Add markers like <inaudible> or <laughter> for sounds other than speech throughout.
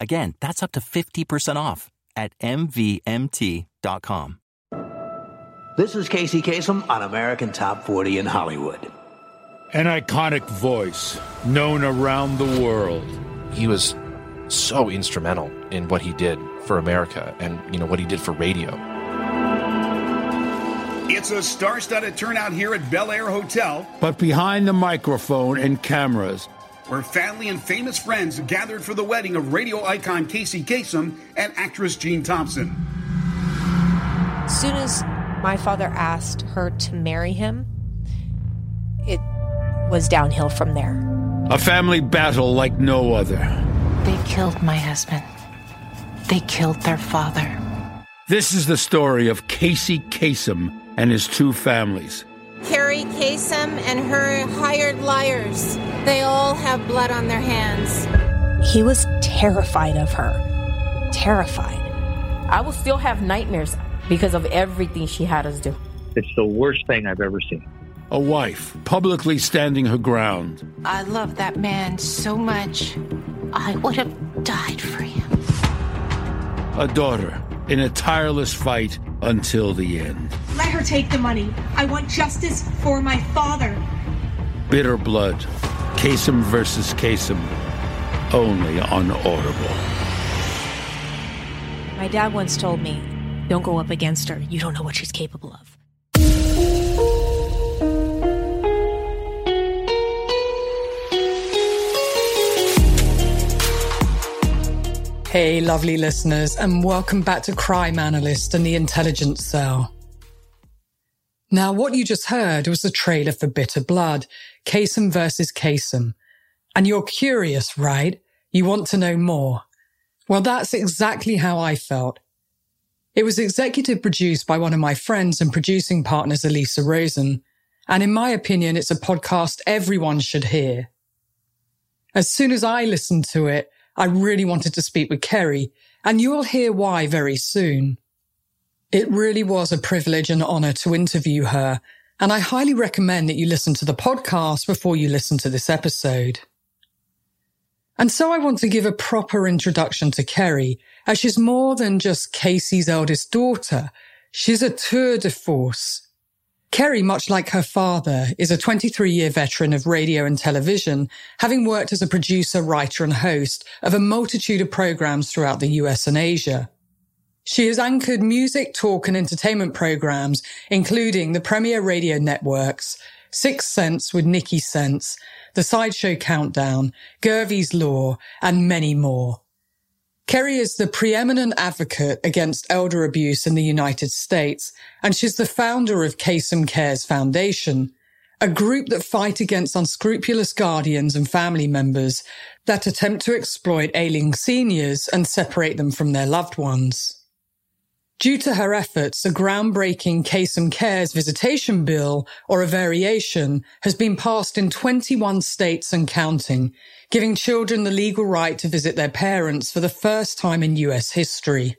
Again, that's up to 50% off at MVMT.com. This is Casey Kasem on American Top 40 in Hollywood. An iconic voice known around the world. He was so instrumental in what he did for America and you know what he did for radio. It's a star-studded turnout here at Bel Air Hotel. But behind the microphone and cameras, where family and famous friends gathered for the wedding of radio icon Casey Kasem and actress Jean Thompson. As soon as my father asked her to marry him, it was downhill from there. A family battle like no other. They killed my husband. They killed their father. This is the story of Casey Kasem and his two families. Carrie Kasem and her hired liars. They all have blood on their hands. He was terrified of her. Terrified. I will still have nightmares because of everything she had us do. It's the worst thing I've ever seen. A wife publicly standing her ground. I love that man so much. I would have died for him. A daughter in a tireless fight until the end. Let her take the money. I want justice for my father. Bitter blood. Kasem versus Kasem. Only on Audible. My dad once told me, don't go up against her. You don't know what she's capable of. Hey, lovely listeners, and welcome back to Crime Analyst and the Intelligence Cell. Now, what you just heard was the trailer for Bitter Blood, Kasem versus Kasem. And you're curious, right? You want to know more. Well, that's exactly how I felt. It was executive produced by one of my friends and producing partners, Aliza Rosen. And in my opinion, it's a podcast everyone should hear. As soon as I listened to it, I really wanted to speak with Kerri, and you will hear why very soon. It really was a privilege and honor to interview her, and I highly recommend that you listen to the podcast before you listen to this episode. And so I want to give a proper introduction to Kerri, as she's more than just Casey's eldest daughter. She's a tour de force. Kerri, much like her father, is a 23 year veteran of radio and television, having worked as a producer, writer and host of a multitude of programs throughout the US and Asia. She has anchored music, talk and entertainment programs, including the Premier Radio Networks, Sixx Sense with Nikki Sixx, The Sideshow Countdown, Gervie's Law, and many more. Kerri is the preeminent advocate against elder abuse in the United States, and she's the founder of Kasem Cares Foundation, a group that fight against unscrupulous guardians and family members that attempt to exploit ailing seniors and separate them from their loved ones. Due to her efforts, a groundbreaking Case Kasem Cares visitation bill, or a variation, has been passed in 21 states and counting, giving children the legal right to visit their parents for the first time in US history.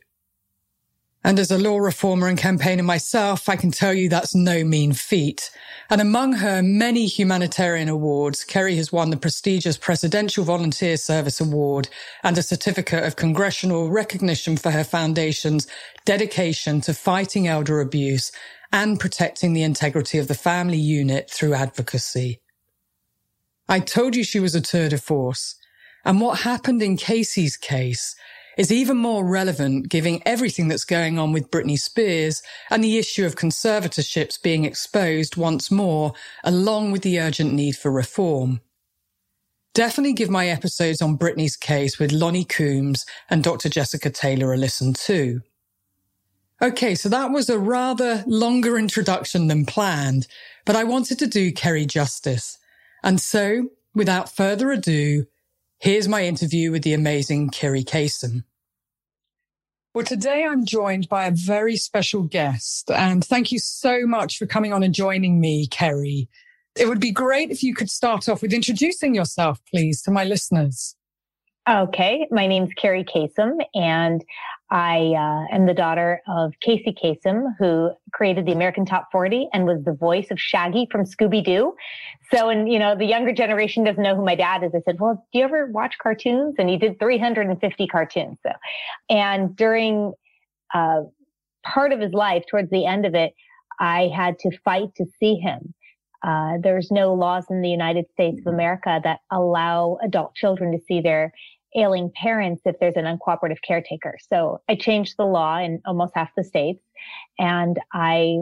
And as a law reformer and campaigner myself, I can tell you that's no mean feat. And among her many humanitarian awards, Kerri has won the prestigious Presidential Volunteer Service Award and a certificate of congressional recognition for her foundation's dedication to fighting elder abuse and protecting the integrity of the family unit through advocacy. I told you she was a tour de force. And what happened in Casey's case is even more relevant given everything that's going on with Britney Spears and the issue of conservatorships being exposed once more, along with the urgent need for reform. Definitely give my episodes on Britney's case with Lonnie Coombs and Dr. Jessica Taylor a listen too. Okay, so that was a rather longer introduction than planned, but I wanted to do Kerri justice. And so, without further ado, here's my interview with the amazing Kerri Kasem. Well, today I'm joined by a very special guest, and thank you so much for coming on and joining me, Kerri. It would be great if you could start off with introducing yourself, please, to my listeners. Okay, my name's Kerri Kasem, and I uh, am the daughter of Casey Kasem, who created the American Top 40 and was the voice of Shaggy from Scooby Doo. So, and you know, the younger generation doesn't know who my dad is. I said, "Well, do you ever watch cartoons?" And he did 350 cartoons. So, and during uh, part of his life, towards the end of it, I had to fight to see him uh, there's no laws in the United States of America that allow adult children to see their ailing parents if there's an uncooperative caretaker. So I changed the law in almost half the states and I,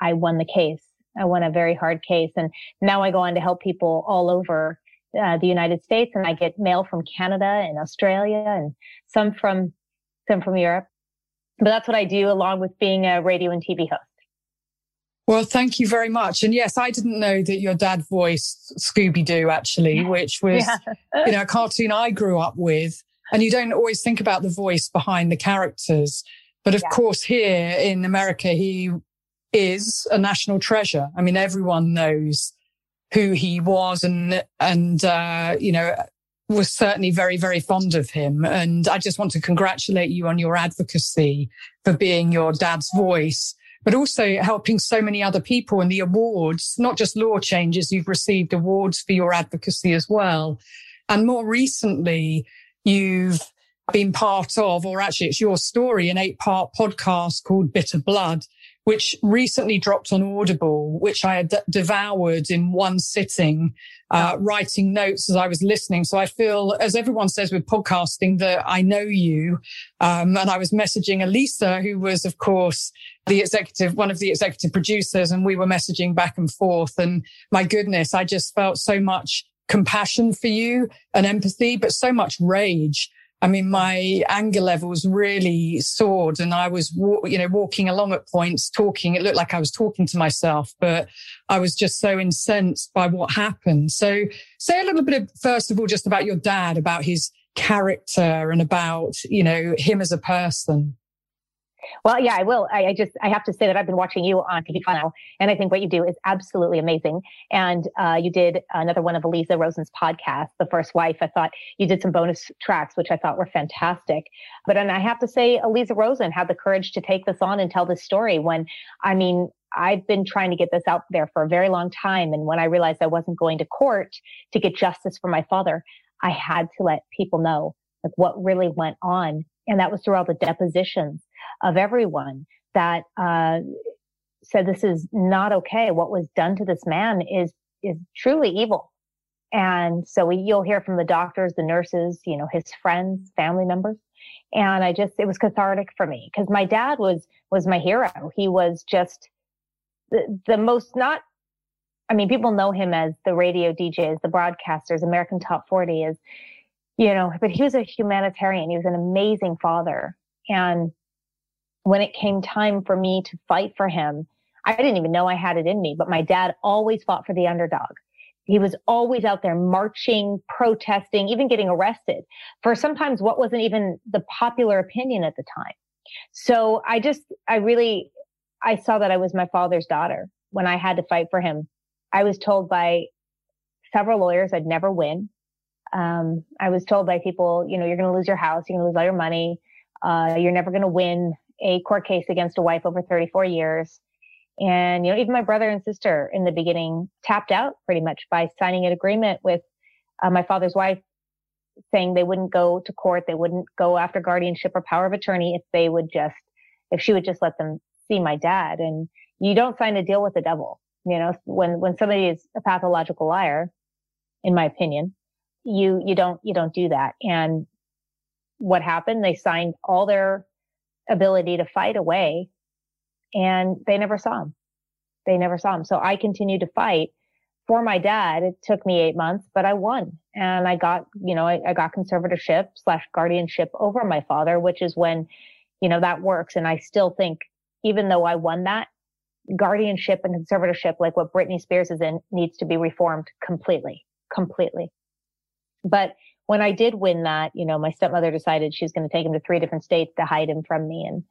I won the case. I won a very hard case. And now I go on to help people all over uh, the United States and I get mail from Canada and Australia and some from, some from Europe. But that's what I do along with being a radio and TV host. Well, thank you very much. And yes, I didn't know that your dad voiced Scooby Doo actually, which was, yeah. you know, a cartoon I grew up with. And you don't always think about the voice behind the characters. But of yeah. course, here in America, he is a national treasure. I mean, everyone knows who he was and, and, uh, you know, was certainly very, very fond of him. And I just want to congratulate you on your advocacy for being your dad's voice but also helping so many other people and the awards, not just law changes, you've received awards for your advocacy as well. And more recently, you've been part of, or actually it's your story, an eight part podcast called Bitter Blood, which recently dropped on Audible, which I had devoured in one sitting, uh, writing notes as I was listening. So I feel, as everyone says with podcasting, that I know you. Um, and I was messaging Aliza, who was, of course, the executive, one of the executive producers, and we were messaging back and forth. And my goodness, I just felt so much compassion for you and empathy, but so much rage. I mean, my anger levels really soared and I was, you know, walking along at points talking. It looked like I was talking to myself, but I was just so incensed by what happened. So say a little bit, of, first of all, just about your dad, about his character and about, you know, him as a person. Well, yeah, I will. I, I, just I have to say that I've been watching you on TV now, and I think what you do is absolutely amazing. And uh, you did another one of Aliza Rosen's podcasts, The First Wife. I thought you did some bonus tracks, which I thought were fantastic. But and I have to say, Aliza Rosen had the courage to take this on and tell this story. When I mean, I've been trying to get this out there for a very long time, and when I realized I wasn't going to court to get justice for my father, I had to let people know like what really went on, and that was through all the depositions of everyone that uh, said this is not okay. What was done to this man is is truly evil. And so we, you'll hear from the doctors, the nurses, you know, his friends, family members. And I just, it was cathartic for me because my dad was, was my hero. He was just the, the most not, I mean, people know him as the radio DJs, the broadcasters, American Top 40 is, you know, but he was a humanitarian. He was an amazing father. And when it came time for me to fight for him, I didn't even know I had it in me, but my dad always fought for the underdog. He was always out there marching, protesting, even getting arrested for sometimes what wasn't even the popular opinion at the time. So I just, I really, I saw that I was my father's daughter when I had to fight for him. I was told by several lawyers I'd never win. Um, I was told by people, you know, you're going to lose your house, you're going to lose all your money, uh, you're never going to win a court case against a wife over 34 years. And, you know, even my brother and sister in the beginning tapped out pretty much by signing an agreement with uh, my father's wife saying they wouldn't go to court. They wouldn't go after guardianship or power of attorney if they would just, if she would just let them see my dad. And you don't sign a deal with the devil. You know, when, when somebody is a pathological liar, in my opinion, you, you don't, you don't do that. And what happened. They signed all their ability to fight away and they never saw him. They never saw him. So I continued to fight for my dad. It took me eight months, but I won and I got, you know, I, I got conservatorship slash guardianship over my father, which is when, you know, that works. And I still think even though I won that, guardianship and conservatorship, like what Britney Spears is in, needs to be reformed completely, completely. But when I did win that, you know, my stepmother decided she was going to take him to three different states to hide him from me. And,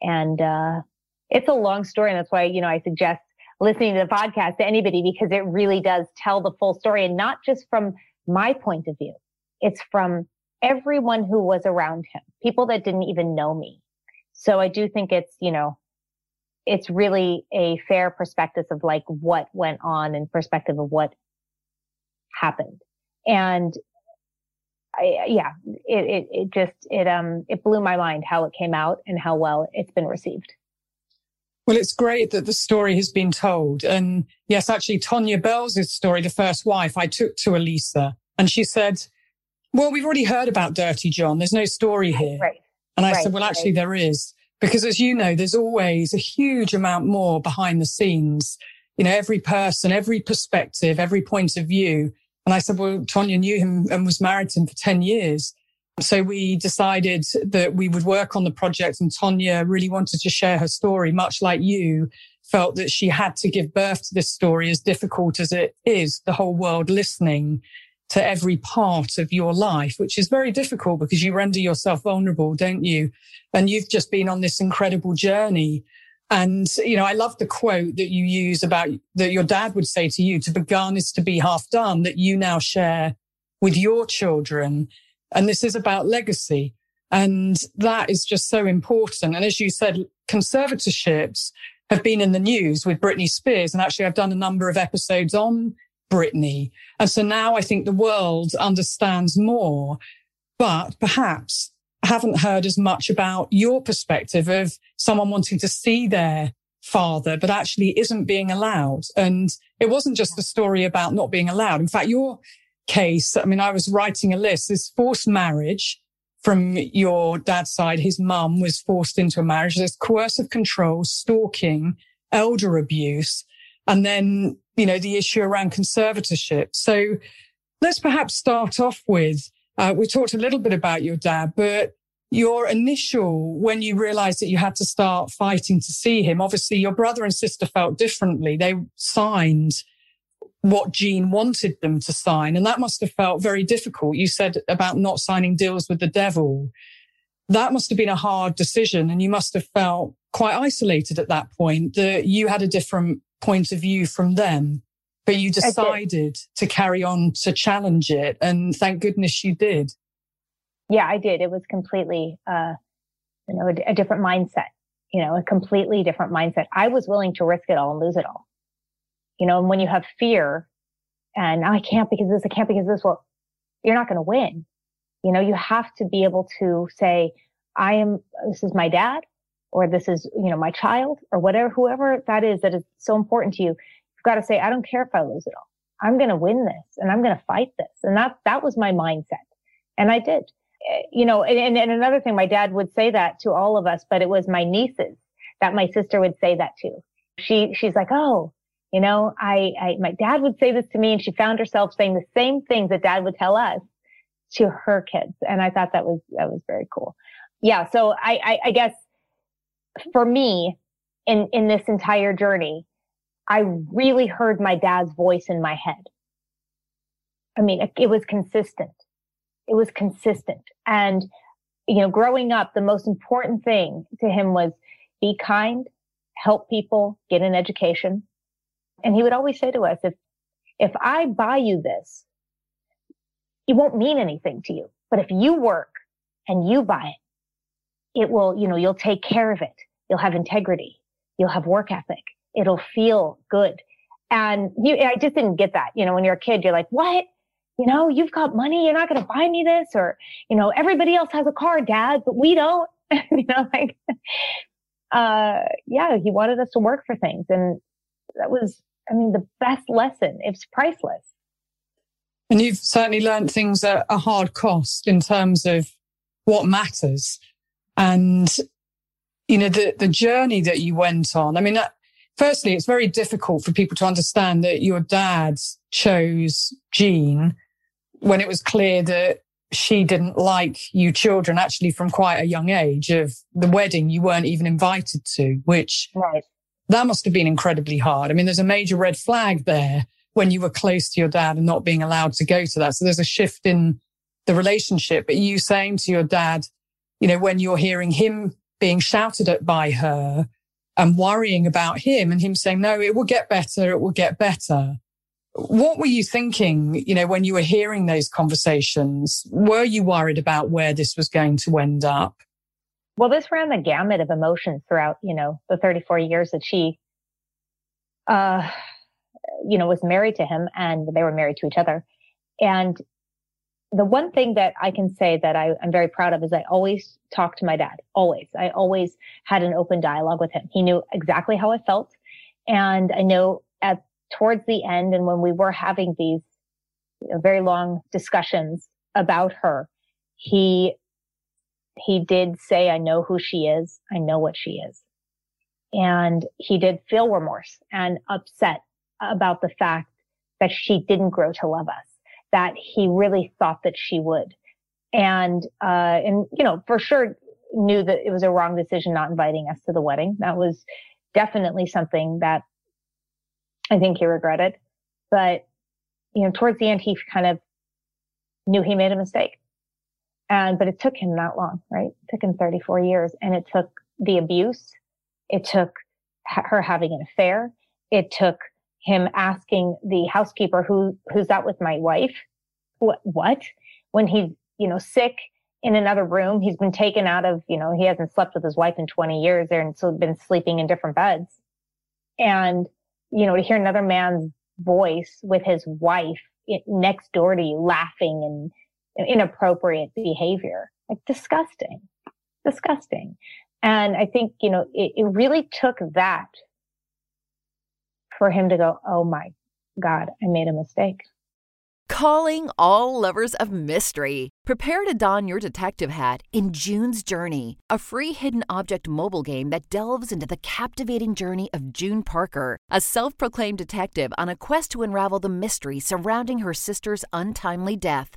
and, uh, it's a long story. And that's why, you know, I suggest listening to the podcast to anybody because it really does tell the full story and not just from my point of view. It's from everyone who was around him, people that didn't even know me. So I do think it's, you know, it's really a fair perspective of like what went on and perspective of what happened. And I, yeah, it, it, it just, it, um, it blew my mind how it came out and how well it's been received. Well, it's great that the story has been told. And yes, actually, Tonya Bell's story, the first wife, I took to Aliza and she said, well, we've already heard about Dirty John. There's no story here. Right. And I right. said, well, actually, right. there is. Because as you know, there's always a huge amount more behind the scenes. You know, every person, every perspective, every point of view. And I said, well, Tonya knew him and was married to him for 10 years. So we decided that we would work on the project and Tonya really wanted to share her story, much like you felt that she had to give birth to this story as difficult as it is, the whole world listening to every part of your life, which is very difficult because you render yourself vulnerable, don't you? And you've just been on this incredible journey. And, you know, I love the quote that you use about that your dad would say to you, to begun is to be half done that you now share with your children. And this is about legacy. And that is just so important. And as you said, conservatorships have been in the news with Britney Spears. And actually, I've done a number of episodes on Britney. And so now I think the world understands more, but perhaps haven't heard as much about your perspective of someone wanting to see their father, but actually isn't being allowed. And it wasn't just a story about not being allowed. In fact, your case, I mean, I was writing a list, this forced marriage from your dad's side. His mum was forced into a marriage. There's coercive control, stalking, elder abuse, and then you know, the issue around conservatorship. So let's perhaps start off with, uh, we talked a little bit about your dad, but your initial, when you realized that you had to start fighting to see him, obviously your brother and sister felt differently. They signed what Jean wanted them to sign. And that must have felt very difficult. You said about not signing deals with the devil. That must have been a hard decision. And you must have felt quite isolated at that point that you had a different point of view from them, but you decided to carry on to challenge it. And thank goodness you did. Yeah, I did. It was completely, uh, you know, a, a different mindset, you know, a completely different mindset. I was willing to risk it all and lose it all. You know, and when you have fear and I can't because this, I can't because this, well, you're not going to win. You know, you have to be able to say, I am, this is my dad or this is, you know, my child or whatever, whoever that is that is so important to you, got to say, I don't care if I lose it all. I'm going to win this and I'm going to fight this. And that, that was my mindset. And I did, eh, you know, and, and another thing, my dad would say that to all of us, but it was my nieces that my sister would say that to. She, she's like, Oh, you know, I, I, my dad would say this to me and she found herself saying the same things that dad would tell us to her kids. And I thought that was, that was very cool. Yeah. So I, I, I guess for me in, in this entire journey, I really heard my dad's voice in my head. I mean, it, it was consistent. It was consistent. And, you know, growing up, the most important thing to him was be kind, help people, get an education. And he would always say to us, if, if I buy you this, it won't mean anything to you. But if you work and you buy it, it will, you know, you'll take care of it. You'll have integrity. You'll have work ethic. It'll feel good. And you, I just didn't get that. You know, when you're a kid, you're like, what? You know, you've got money. You're not going to buy me this or, you know, everybody else has a car, dad, but we don't, <laughs> you know, like, uh, yeah, he wanted us to work for things. And that was, I mean, the best lesson. It's priceless. And you've certainly learned things at a hard cost in terms of what matters. And, you know, the, the journey that you went on. I mean, firstly, it's very difficult for people to understand that your dad chose Jean when it was clear that she didn't like you children actually from quite a young age of the wedding you weren't even invited to, which right. that must have been incredibly hard. I mean, there's a major red flag there when you were close to your dad and not being allowed to go to that. So there's a shift in the relationship. But you saying to your dad, you know, when you're hearing him being shouted at by her and worrying about him and him saying, no, it will get better. It will get better. What were you thinking, you know, when you were hearing those conversations? Were you worried about where this was going to end up? Well, this ran the gamut of emotions throughout, you know, the 34 years that she, uh, you know, was married to him and they were married to each other. And the one thing that I can say that I, am very proud of is I always talked to my dad. Always. I always had an open dialogue with him. He knew exactly how I felt. And I know at towards the end and when we were having these you know, very long discussions about her, he, he did say, I know who she is. I know what she is. And he did feel remorse and upset about the fact that she didn't grow to love us, that he really thought that she would. And, uh, and, you know, for sure knew that it was a wrong decision not inviting us to the wedding. That was definitely something that I think he regretted. But, you know, towards the end, he kind of knew he made a mistake. And, but it took him not long, right? It took him 34 years and it took the abuse. It took her having an affair. It took him asking the housekeeper, who, who's that with my wife? What, what? When he's, you know, sick in another room, he's been taken out of, you know, he hasn't slept with his wife in 20 years there and so been sleeping in different beds. And you know, to hear another man's voice with his wife next door to you laughing and inappropriate behavior, like disgusting, disgusting. And I think, you know, it, it really took that for him to go, Oh my God, I made a mistake. Calling all lovers of mystery. Prepare to don your detective hat in June's Journey, a free hidden object mobile game that delves into the captivating journey of June Parker, a self proclaimed detective on a quest to unravel the mystery surrounding her sister's untimely death.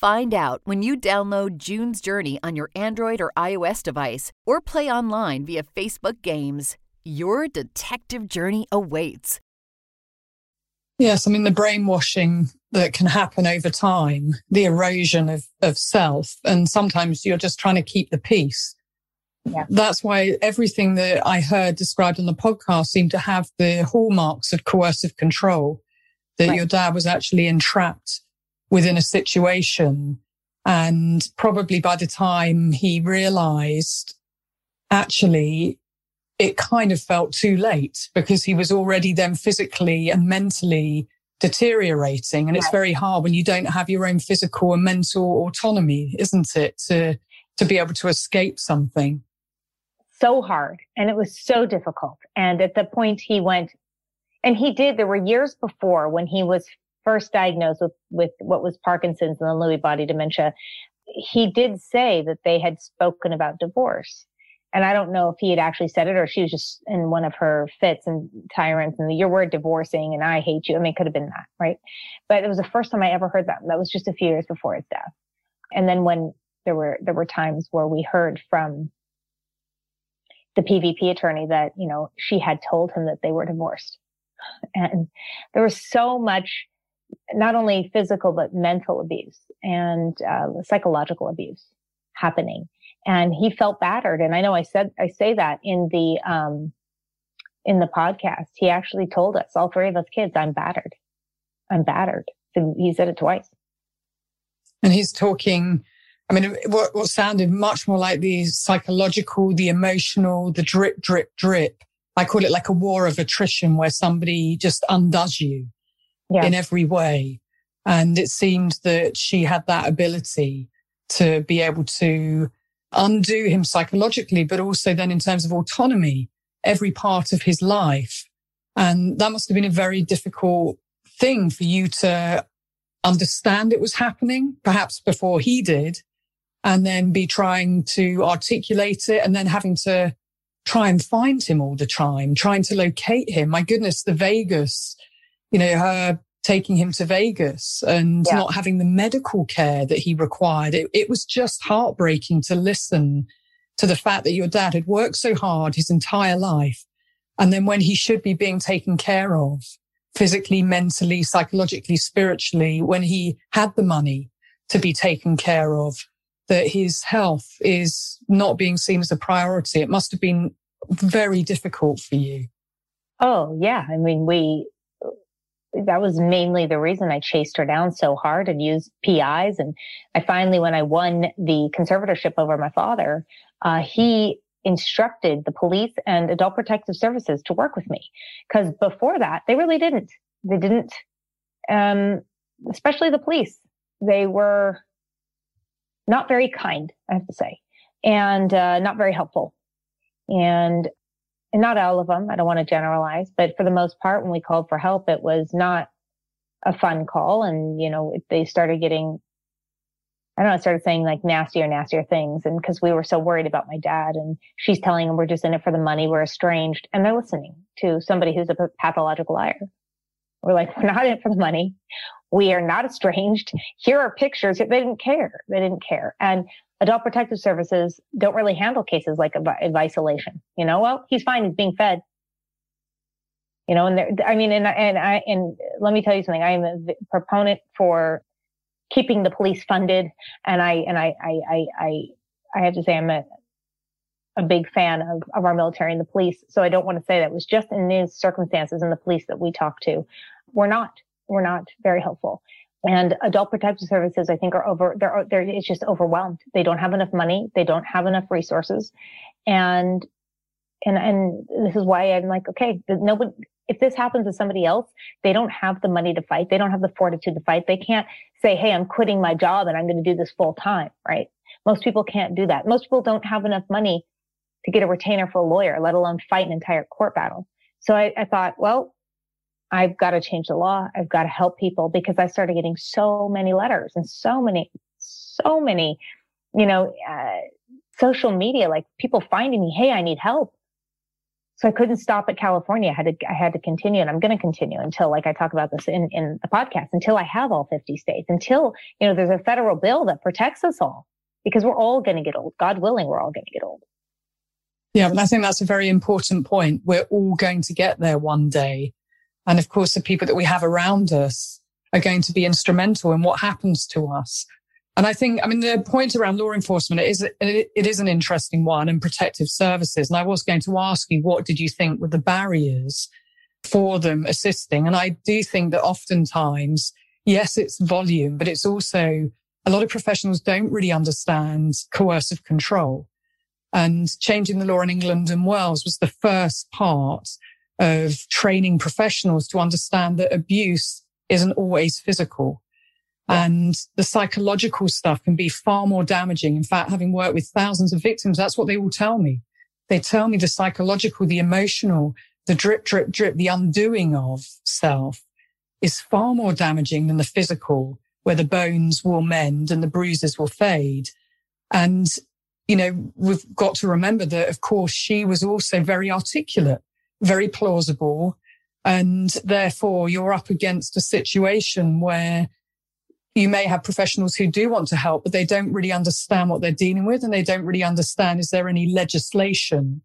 Find out when you download June's Journey on your Android or iOS device or play online via Facebook Games. Your detective journey awaits. Yes, I mean, the brainwashing that can happen over time, the erosion of, of self. And sometimes you're just trying to keep the peace. Yeah. That's why everything that I heard described on the podcast seemed to have the hallmarks of coercive control, that right. your dad was actually entrapped within a situation. And probably by the time he realized, actually, it kind of felt too late because he was already then physically and mentally deteriorating. And it's very hard when you don't have your own physical and mental autonomy, isn't it? To, to be able to escape something. So hard. And it was so difficult. And at the point he went, and he did, there were years before when he was first diagnosed with, with what was Parkinson's and then Lewy body dementia. He did say that they had spoken about divorce and I don't know if he had actually said it or she was just in one of her fits and tyrants and your word divorcing and I hate you. I mean, it could have been that, right? But it was the first time I ever heard that. That was just a few years before his death. And then when there were, there were times where we heard from the PVP attorney that, you know, she had told him that they were divorced. And there was so much, not only physical, but mental abuse and uh, psychological abuse happening and he felt battered. And I know I said, I say that in the, um, in the podcast, he actually told us, all three of us kids, I'm battered. I'm battered. So he said it twice. And he's talking, I mean, what, what sounded much more like the psychological, the emotional, the drip, drip, drip I call it like a war of attrition where somebody just undoes you yeah. in every way. And it seemed that she had that ability to be able to undo him psychologically, but also then in terms of autonomy, every part of his life. And that must have been a very difficult thing for you to understand it was happening, perhaps before he did, and then be trying to articulate it and then having to try and find him all the time, trying to locate him. My goodness, the Vegas, you know, her taking him to Vegas and yeah. not having the medical care that he required. It, it was just heartbreaking to listen to the fact that your dad had worked so hard his entire life. And then when he should be being taken care of physically, mentally, psychologically, spiritually, when he had the money to be taken care of, that his health is not being seen as a priority. It must have been very difficult for you. Oh, yeah. I mean, we, that was mainly the reason I chased her down so hard and used PIs. And I finally, when I won the conservatorship over my father, uh, he instructed the police and adult protective services to work with me. Cause before that, they really didn't. They didn't, um, especially the police. They were not very kind, I have to say, and, uh, not very helpful. And and not all of them. I don't want to generalize, but for the most part, when we called for help, it was not a fun call. And, you know, they started getting, I don't know, started saying like nastier, nastier things. And cause we were so worried about my dad and she's telling them we're just in it for the money. We're estranged and they're listening to somebody who's a pathological liar. We're like, we're not in it for the money. We are not estranged. Here are pictures. They didn't care. They didn't care. And adult protective services don't really handle cases like of isolation. You know, well, he's fine. He's being fed. You know, and there, I mean, and, and I, and let me tell you something. I am a proponent for keeping the police funded. And I, and I, I, I, I, I have to say I'm a, a big fan of, of our military and the police. So I don't want to say that was just in these circumstances and the police that we talk to. We're not, we're not very helpful. And adult protective services, I think, are over, they're, they're, it's just overwhelmed. They don't have enough money. They don't have enough resources. And, and, and this is why I'm like, okay, nobody, if this happens to somebody else, they don't have the money to fight. They don't have the fortitude to fight. They can't say, Hey, I'm quitting my job and I'm going to do this full time, right? Most people can't do that. Most people don't have enough money to get a retainer for a lawyer, let alone fight an entire court battle. So I, I thought, well, I've got to change the law. I've got to help people because I started getting so many letters and so many, so many, you know, uh, social media, like people finding me, Hey, I need help. So I couldn't stop at California. I had to, I had to continue and I'm going to continue until, like I talk about this in, in the podcast, until I have all 50 states, until, you know, there's a federal bill that protects us all because we're all going to get old. God willing, we're all going to get old. Yeah. And I think that's a very important point. We're all going to get there one day. And of course, the people that we have around us are going to be instrumental in what happens to us. And I think, I mean, the point around law enforcement, it is, it is an interesting one and protective services. And I was going to ask you, what did you think were the barriers for them assisting? And I do think that oftentimes, yes, it's volume, but it's also a lot of professionals don't really understand coercive control. And changing the law in England and Wales was the first part of training professionals to understand that abuse isn't always physical. And the psychological stuff can be far more damaging. In fact, having worked with thousands of victims, that's what they will tell me. They tell me the psychological, the emotional, the drip, drip, drip, the undoing of self is far more damaging than the physical, where the bones will mend and the bruises will fade. And, you know, we've got to remember that, of course, she was also very articulate very plausible. And therefore you're up against a situation where you may have professionals who do want to help, but they don't really understand what they're dealing with and they don't really understand is there any legislation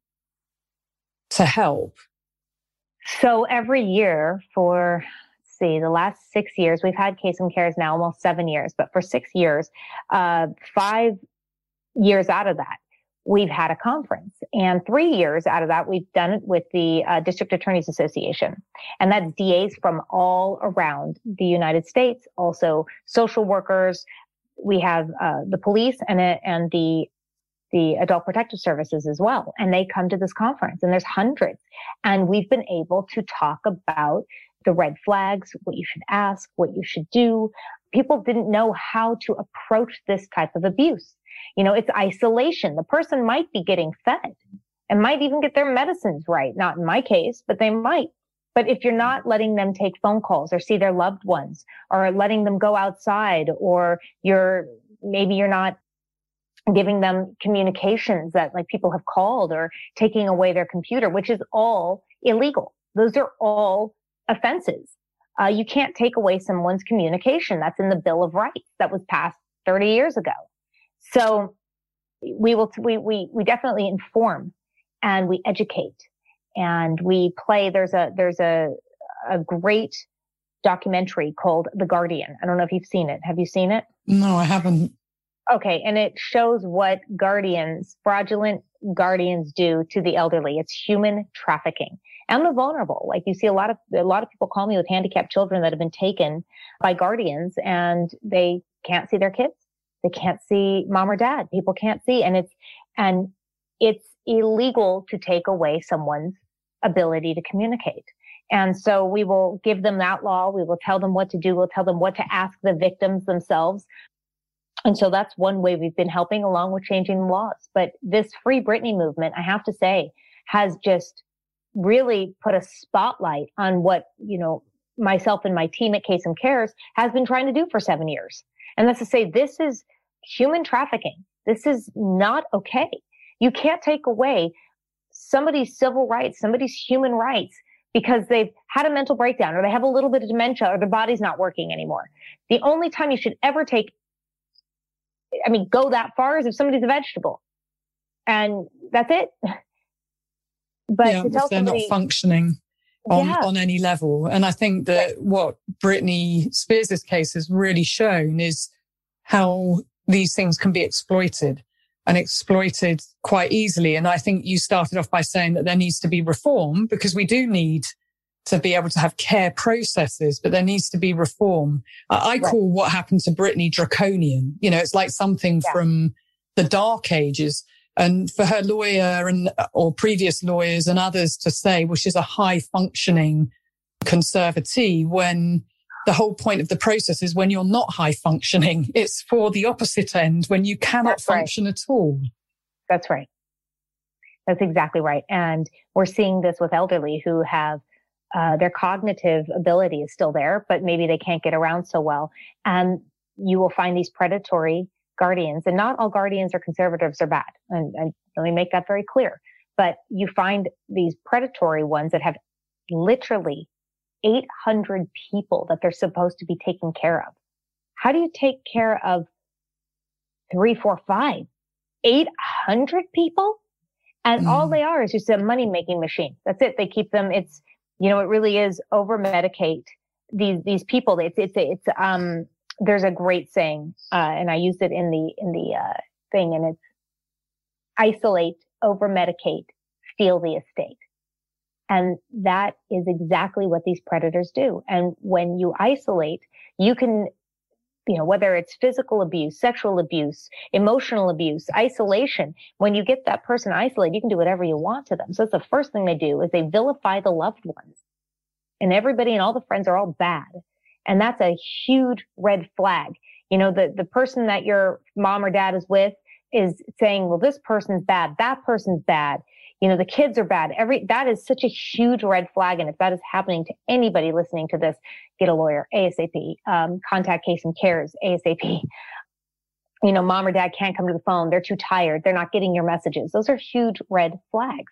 to help? So every year for see the last six years we've had Kasem cares now almost seven years but for six years uh, five years out of that we've had a conference. And three years out of that, we've done it with the uh, District Attorneys Association. And that's DAs from all around the United States, also social workers. We have uh, the police and, it and the the adult protective services as well. And they come to this conference and there's hundreds. And we've been able to talk about the red flags, what you should ask, what you should do. People didn't know how to approach this type of abuse. You know, it's isolation. The person might be getting fed and might even get their medicines right. Not in my case, but they might. But if you're not letting them take phone calls or see their loved ones or letting them go outside or you're maybe you're not giving them communications that like people have called or taking away their computer, which is all illegal. Those are all offenses. Uh, you can't take away someone's communication. That's in the Bill of Rights that was passed 30 years ago. So we will, we, we, we definitely inform and we educate and we play. There's a, there's a, a great documentary called The Guardian. I don't know if you've seen it. Have you seen it? No, I haven't. Okay. And it shows what guardians, fraudulent guardians do to the elderly. It's human trafficking and the vulnerable. Like you see a lot of, a lot of people call me with handicapped children that have been taken by guardians and they can't see their kids. They can't see mom or dad. People can't see. And it's, and it's illegal to take away someone's ability to communicate. And so we will give them that law. We will tell them what to do. We'll tell them what to ask the victims themselves. And so that's one way we've been helping along with changing laws. But this Free Britney movement, I have to say, has just really put a spotlight on what, you know, myself and my team at Kasem Cares has been trying to do for seven years. And that's to say, this is human trafficking. This is not okay. You can't take away somebody's civil rights, somebody's human rights because they've had a mental breakdown or they have a little bit of dementia or their body's not working anymore. The only time you should ever take I mean, go that far is if somebody's a vegetable. And that's it. <laughs> But yeah, if they're somebody, not functioning on, yeah. on any level. And I think that right. what Britney Spears' case has really shown is how these things can be exploited and exploited quite easily. And I think you started off by saying that there needs to be reform because we do need to be able to have care processes, but there needs to be reform. I call what happened to Britney draconian. You know, it's like something yeah. from the dark ages. And for her lawyer and or previous lawyers and others to say, well, she's a high functioning conservatee when the whole point of the process is when you're not high functioning. <laughs> It's for the opposite end when you cannot That's function right. at all. That's right. That's exactly right. And we're seeing this with elderly who have uh, their cognitive ability is still there, but maybe they can't get around so well. And you will find these predatory guardians, and not all guardians or conservatives are bad. And, and let me make that very clear. But you find these predatory ones that have literally 800 people that they're supposed to be taking care of. How do you take care of three, four, five, 800 people? And mm. all they are is just a money making machine. That's it. They keep them. It's, you know, it really is over medicate these, these people. It's, it's, it's, um, there's a great saying, uh, and I used it in the, in the, uh, thing and it's isolate, over medicate, steal the estate. And that is exactly what these predators do. And when you isolate, you can, you know, whether it's physical abuse, sexual abuse, emotional abuse, isolation, when you get that person isolated, you can do whatever you want to them. So that's the first thing they do is they vilify the loved ones. And everybody and all the friends are all bad. And that's a huge red flag. You know, the, the person that your mom or dad is with is saying, well, this person's bad. That person's bad you know the kids are bad. Every that is such a huge red flag and if that is happening to anybody listening to this get a lawyer asap um, contact and Cares asap you know mom or dad can't come to the phone. They're too tired. They're not getting your messages. Those are huge red flags.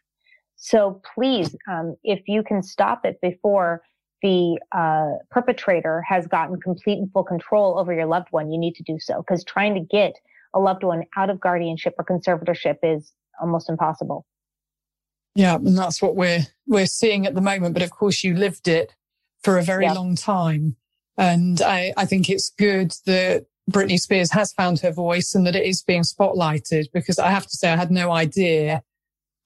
So please um, if you can stop it before the uh, perpetrator has gotten complete and full control over your loved one you need to do so because trying to get a loved one out of guardianship or conservatorship is almost impossible yeah, and that's what we're we're seeing at the moment. But of course, you lived it for a very yeah. long time, and I I think it's good that Britney Spears has found her voice and that it is being spotlighted. Because I have to say, I had no idea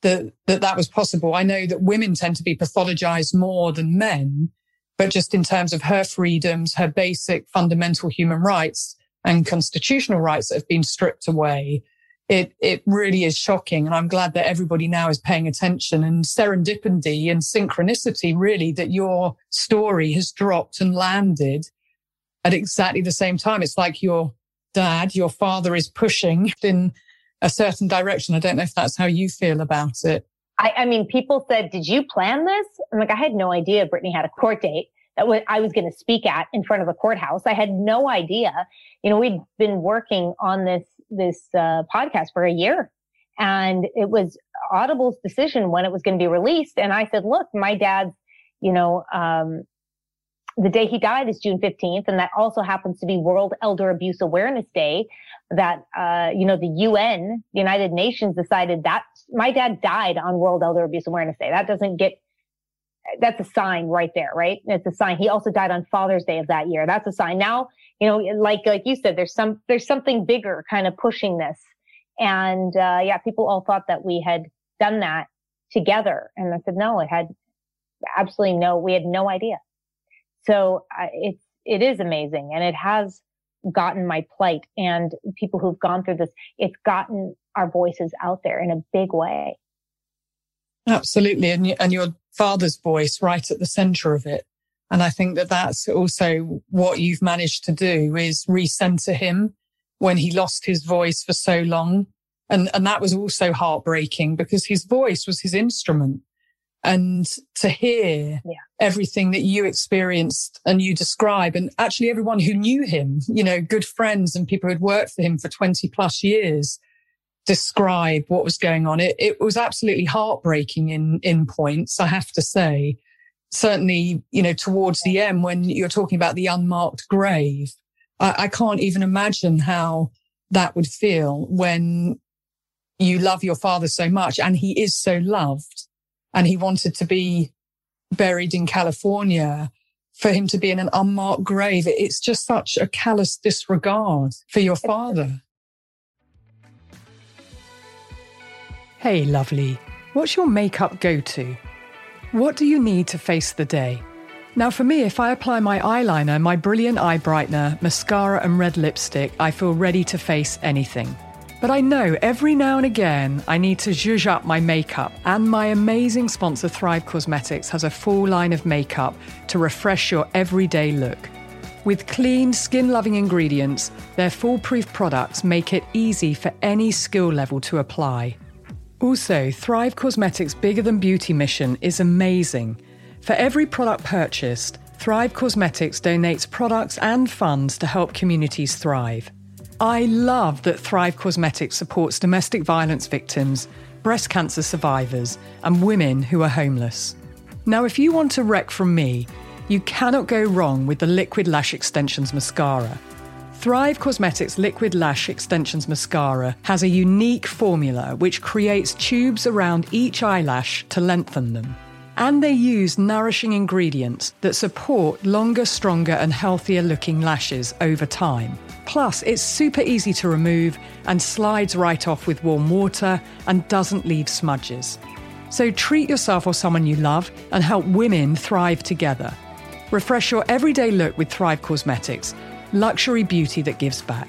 that that that was possible. I know that women tend to be pathologized more than men, but just in terms of her freedoms, her basic fundamental human rights and constitutional rights that have been stripped away it it really is shocking and i'm glad that everybody now is paying attention and serendipity and synchronicity really that your story has dropped and landed at exactly the same time it's like your dad your father is pushing in a certain direction i don't know if that's how you feel about it I, I mean, people said, did you plan this? I'm like, I had no idea Britney had a court date that I was going to speak at in front of the courthouse. I had no idea. You know, we'd been working on this, this uh, podcast for a year and it was Audible's decision when it was going to be released. And I said, look, my dad's, you know, um, the day he died is June 15th. And that also happens to be World Elder Abuse Awareness Day that, uh, you know, the UN, the United Nations decided that my dad died on World Elder Abuse Awareness Day. That doesn't get, that's a sign right there, right? It's a sign. He also died on Father's Day of that year. That's a sign. Now, you know, like, like you said, there's some, there's something bigger kind of pushing this. And, uh, yeah, people all thought that we had done that together. And I said, no, it had absolutely no, we had no idea. So uh, it's, it is amazing and it has gotten my plight and people who've gone through this, it's gotten our voices out there in a big way. Absolutely. And, and your father's voice right at the center of it. And I think that that's also what you've managed to do is recenter him when he lost his voice for so long. And, and that was also heartbreaking because his voice was his instrument and to hear yeah. everything that you experienced and you describe and actually everyone who knew him, you know, good friends and people who'd worked for him for 20 plus years describe what was going on. It, it was absolutely heartbreaking in, in points, I have to say. Certainly, you know, towards the end when you're talking about the unmarked grave, I, I can't even imagine how that would feel when you love your father so much and he is so loved and he wanted to be buried in California for him to be in an unmarked grave. It's just such a callous disregard for your father. Hey, lovely. What's your makeup go to? What do you need to face the day? Now, for me, if I apply my eyeliner, my brilliant eye brightener, mascara, and red lipstick, I feel ready to face anything. But I know every now and again I need to zhuzh up my makeup, and my amazing sponsor Thrive Causemetics has a full line of makeup to refresh your everyday look. With clean, skin loving ingredients, their foolproof products make it easy for any skill level to apply. Also, Thrive Causemetics' Bigger Than Beauty mission is amazing. For every product purchased, Thrive Causemetics donates products and funds to help communities thrive. I love that Thrive Causemetics supports domestic violence victims, breast cancer survivors, and women who are homeless. Now, if you want a rec from me, you cannot go wrong with the Liquid Lash Extensions Mascara. Thrive Causemetics Liquid Lash Extensions Mascara has a unique formula which creates tubes around each eyelash to lengthen them. And they use nourishing ingredients that support longer, stronger, and healthier looking lashes over time. Plus, it's super easy to remove and slides right off with warm water and doesn't leave smudges. So treat yourself or someone you love and help women thrive together. Refresh your everyday look with Thrive Causemetics, luxury beauty that gives back.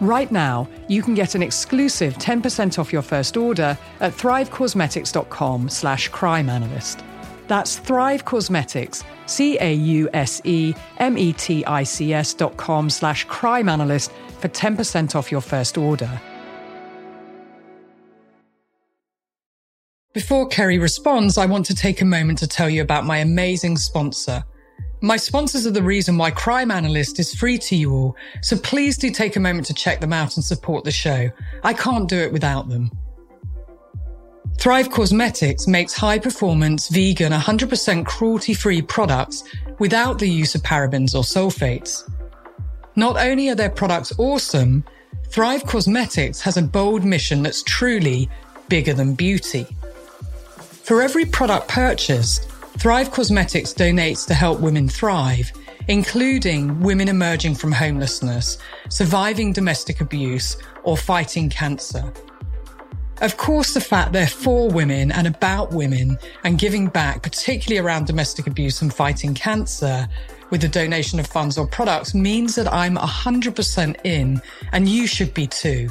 Right now, you can get an exclusive 10% off your first order at thrivecausemetics.com slash crimeanalyst. That's Thrive Causemetics, C-A-U-S-E-M-E-T-I-C-S dot com slash crime analyst for 10% off your first order. Before Kerri responds, I want to take a moment to tell you about my amazing sponsor. My sponsors are the reason why Crime Analyst is free to you all, so please do take a moment to check them out and support the show. I can't do it without them. Thrive Causemetics makes high performance, vegan, 100% cruelty free products without the use of parabens or sulfates. Not only are their products awesome, Thrive Causemetics has a bold mission that's truly bigger than beauty. For every product purchased, Thrive Causemetics donates to help women thrive, including women emerging from homelessness, surviving domestic abuse, or fighting cancer. Of course, the fact they're for women and about women and giving back, particularly around domestic abuse and fighting cancer with the donation of funds or products means that I'm 100% in and you should be too.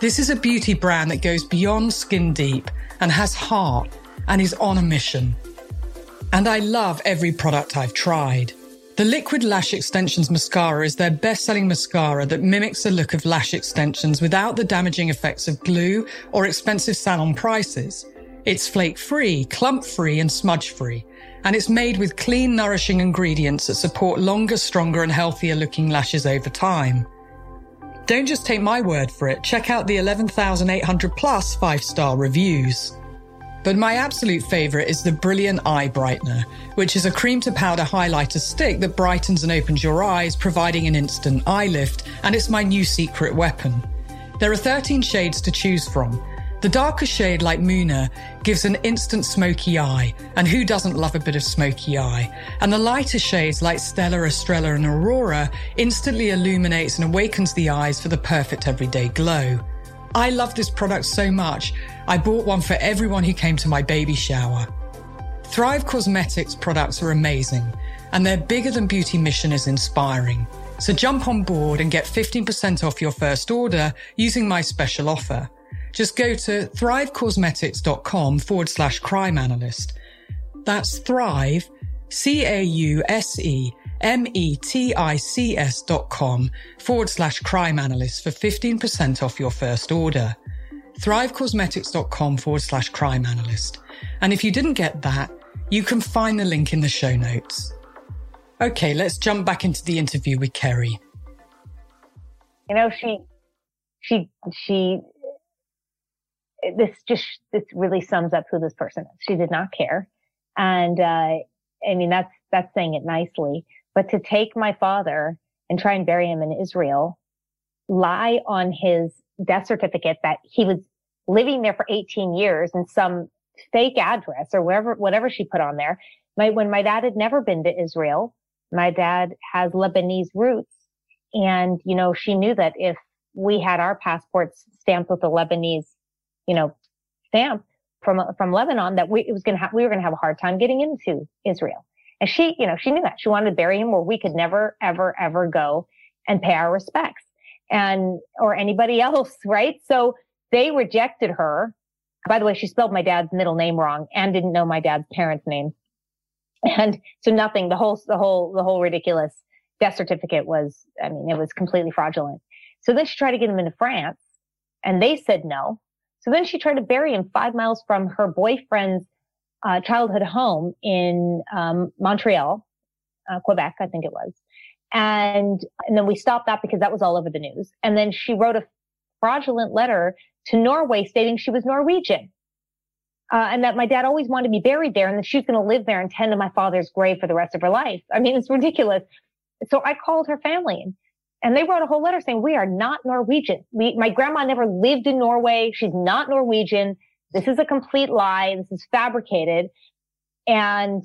This is a beauty brand that goes beyond skin deep and has heart and is on a mission. And I love every product I've tried. The Liquid Lash Extensions Mascara is their best selling mascara that mimics the look of lash extensions without the damaging effects of glue or expensive salon prices. It's flake free, clump free, and smudge free. And it's made with clean, nourishing ingredients that support longer, stronger, and healthier looking lashes over time. Don't just take my word for it. Check out the 11,800 plus five star reviews. But my absolute favourite is the Brilliant Eye Brightener, which is a cream to powder highlighter stick that brightens and opens your eyes, providing an instant eye lift, and it's my new secret weapon. There are 13 shades to choose from. The darker shade, like Muna, gives an instant smoky eye, and who doesn't love a bit of smoky eye? And the lighter shades, like Stella, Estrella, and Aurora, instantly illuminates and awakens the eyes for the perfect everyday glow. I love this product so much, I bought one for everyone who came to my baby shower. Thrive Causemetics products are amazing, and their bigger than beauty mission is inspiring. So jump on board and get 15% off your first order using my special offer. Just go to thrivecausemetics.com forward slash crime analyst. That's Thrive, C A U S E M-E-T-I-C-S dot com forward slash crime analyst for 15% off your first order. ThriveCausemetics.com forward slash crime analyst. And if you didn't get that, you can find the link in the show notes. Okay, let's jump back into the interview with Kerri. You know, she, she, she, this just, this really sums up who this person is. She did not care. And, uh, I mean, that's, that's saying it nicely. But to take my father and try and bury him in Israel, lie on his death certificate that he was living there for 18 years in some fake address or wherever, whatever she put on there. My, when my dad had never been to Israel, my dad has Lebanese roots. And, you know, she knew that if we had our passports stamped with a Lebanese, you know, stamp from, from Lebanon, that we, it was going to have, we were going to have a hard time getting into Israel. And she, you know, she knew that she wanted to bury him where we could never, ever, ever go and pay our respects and, or anybody <laughs> else. Right. So they rejected her. By the way, she spelled my dad's middle name wrong and didn't know my dad's parents' name. And so nothing, the whole, the whole, the whole ridiculous death certificate was, I mean, it was completely fraudulent. So then she tried to get him into France and they said no. So then she tried to bury him five miles from her boyfriend's uh, childhood home in um, Montreal, uh, Quebec, I think it was. And, and then we stopped that because that was all over the news. And then she wrote a fraudulent letter to Norway stating she was Norwegian. Uh, and that my dad always wanted to be buried there and that she was going to live there and tend to my father's grave for the rest of her life. I mean, it's ridiculous. So I called her family and they wrote a whole letter saying, we are not Norwegian. We, my grandma never lived in Norway. She's not Norwegian. This is a complete lie. This is fabricated. And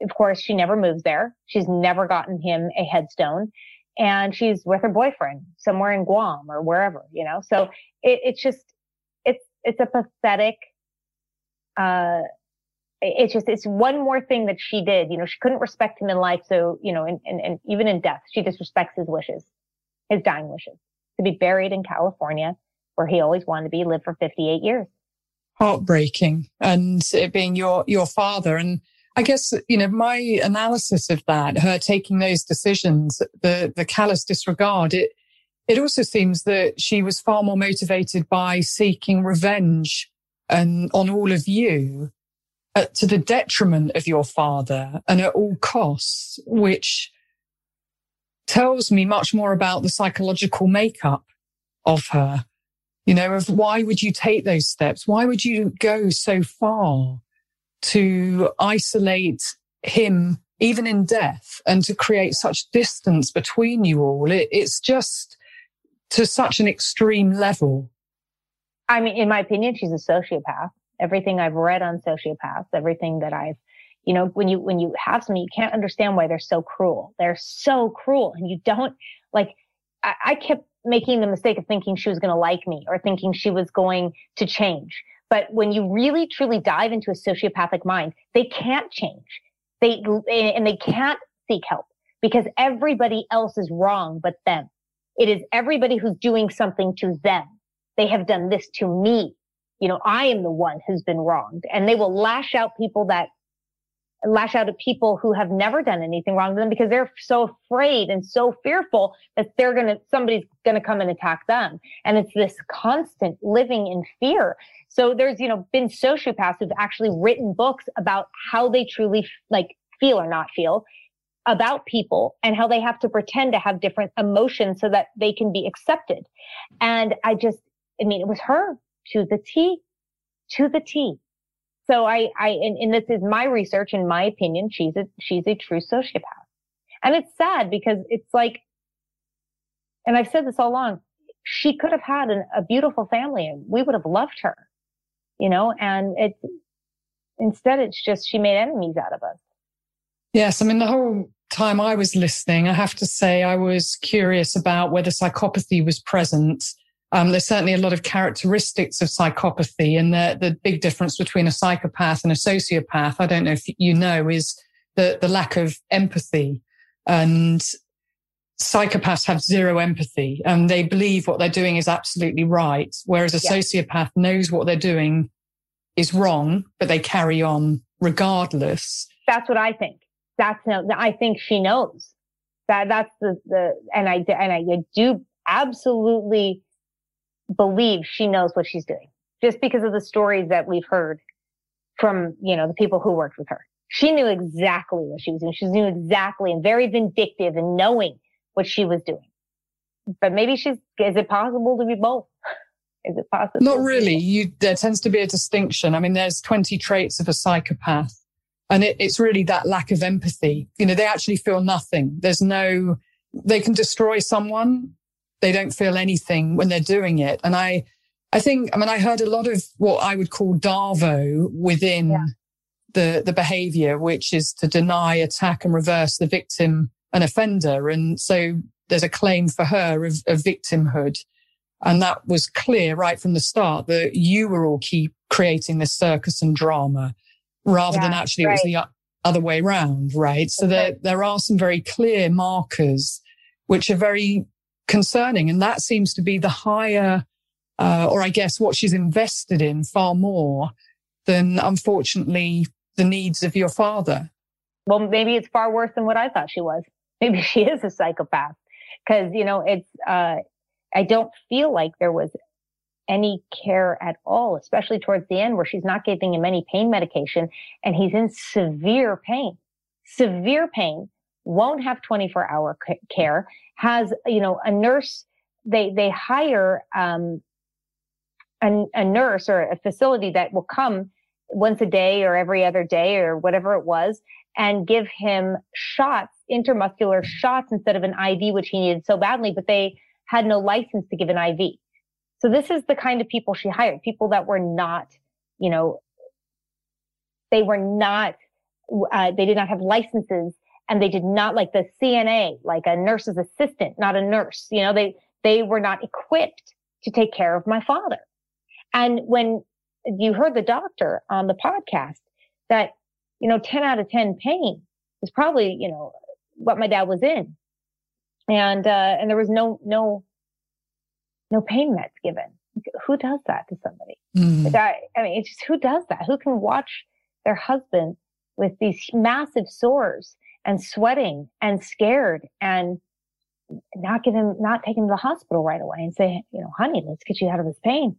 of course, she never moves there. She's never gotten him a headstone and she's with her boyfriend somewhere in Guam or wherever, you know? So it, it's just, it's, it's a pathetic, uh, it's just, it's one more thing that she did. You know, she couldn't respect him in life. So, you know, and, and, and even in death, she disrespects his wishes, his dying wishes to be buried in California where he always wanted to be, lived for 58 years heartbreaking and it being your your father and I guess you know my analysis of that, her taking those decisions, the the callous disregard. It it also seems that she was far more motivated by seeking revenge and on all of you, uh, to the detriment of your father and at all costs, which tells me much more about the psychological makeup of her you know, of why would you take those steps? Why would you go so far to isolate him, even in death, and to create such distance between you all? It, it's just to such an extreme level. I mean, in my opinion, she's a sociopath. Everything I've read on sociopaths, everything that I've, you know, when you, when you have something, you can't understand why they're so cruel. They're so cruel and you don't like, I, I kept making the mistake of thinking she was going to like me or thinking she was going to change. But when you really truly dive into a sociopathic mind, they can't change. They, and they can't seek help because everybody else is wrong but them. It is everybody who's doing something to them they have done this to me. You know, I am the one who's been wronged and they will lash out people that lash out at people who have never done anything wrong to them because they're so afraid and so fearful that they're going to, somebody's going to come and attack them. And it's this constant living in fear. So there's, you know, been sociopaths who've actually written books about how they truly like feel or not feel about people and how they have to pretend to have different emotions so that they can be accepted. And I just, I mean, it was her to the T, to the T. So I, I, and, and this is my research. In my opinion, she's a, she's a true sociopath. And it's sad because it's like, and I've said this all along, she could have had an, a beautiful family and we would have loved her, you know, and it, instead it's just she made enemies out of us. Yes. I mean, the whole time I was listening, I have to say I was curious about whether psychopathy was present um, there's certainly a lot of characteristics of psychopathy, and the, the big difference between a psychopath and a sociopath, I don't know if you know, is the, the lack of empathy. And psychopaths have zero empathy and they believe what they're doing is absolutely right. Whereas a yeah. sociopath knows what they're doing is wrong, but they carry on regardless. That's what I think. That's no, I think she knows that that's the, the, and I, and I do absolutely believe she knows what she's doing just because of the stories that we've heard from, you know, the people who worked with her. She knew exactly what she was doing. She knew exactly and very vindictive and knowing what she was doing. But maybe she's, is it possible to be both? Is it possible? Not really. You, there tends to be a distinction. I mean, there's 20 traits of a psychopath and it, it's really that lack of empathy. You know, they actually feel nothing. There's no, they can destroy someone they don't feel anything when they're doing it. And I, I think, I mean, I heard a lot of what I would call DARVO within yeah. the, the behavior, which is to deny, attack and reverse the victim and offender. And so there's a claim for her of, of victimhood. And that was clear right from the start that you were all keep creating this circus and drama rather yeah, than actually right. it was the other way around. Right. So okay. there, there are some very clear markers, which are very concerning. And that seems to be the higher, uh, or I guess what she's invested in far more than unfortunately the needs of your father. Well, maybe it's far worse than what I thought she was. <laughs> Maybe she is a psychopath because, you know, it's, uh, I don't feel like there was any care at all, especially towards the end where she's not giving him any pain medication and he's in severe pain, severe pain, won't have 24 hour care has, you know, a nurse, they, they hire, um, a, a nurse or a facility that will come once a day or every other day or whatever it was and give him shots, intermuscular shots instead of an IV, which he needed so badly, but they had no license to give an IV. So this is the kind of people she hired, people that were not, you know, they were not, uh, they did not have licenses and they did not like the CNA, like a nurse's assistant, not a nurse. You know, they, they were not equipped to take care of my father. And when you heard the doctor on the podcast that, you know, 10 out of 10 pain is probably, you know, what my dad was in. And, uh, and there was no, no, no pain meds given. Who does that to somebody? Mm. That, I mean, it's just who does that? Who can watch their husband with these massive sores and sweating and scared and not give him, not take him to the hospital right away and say, you know, honey, let's get you out of this pain.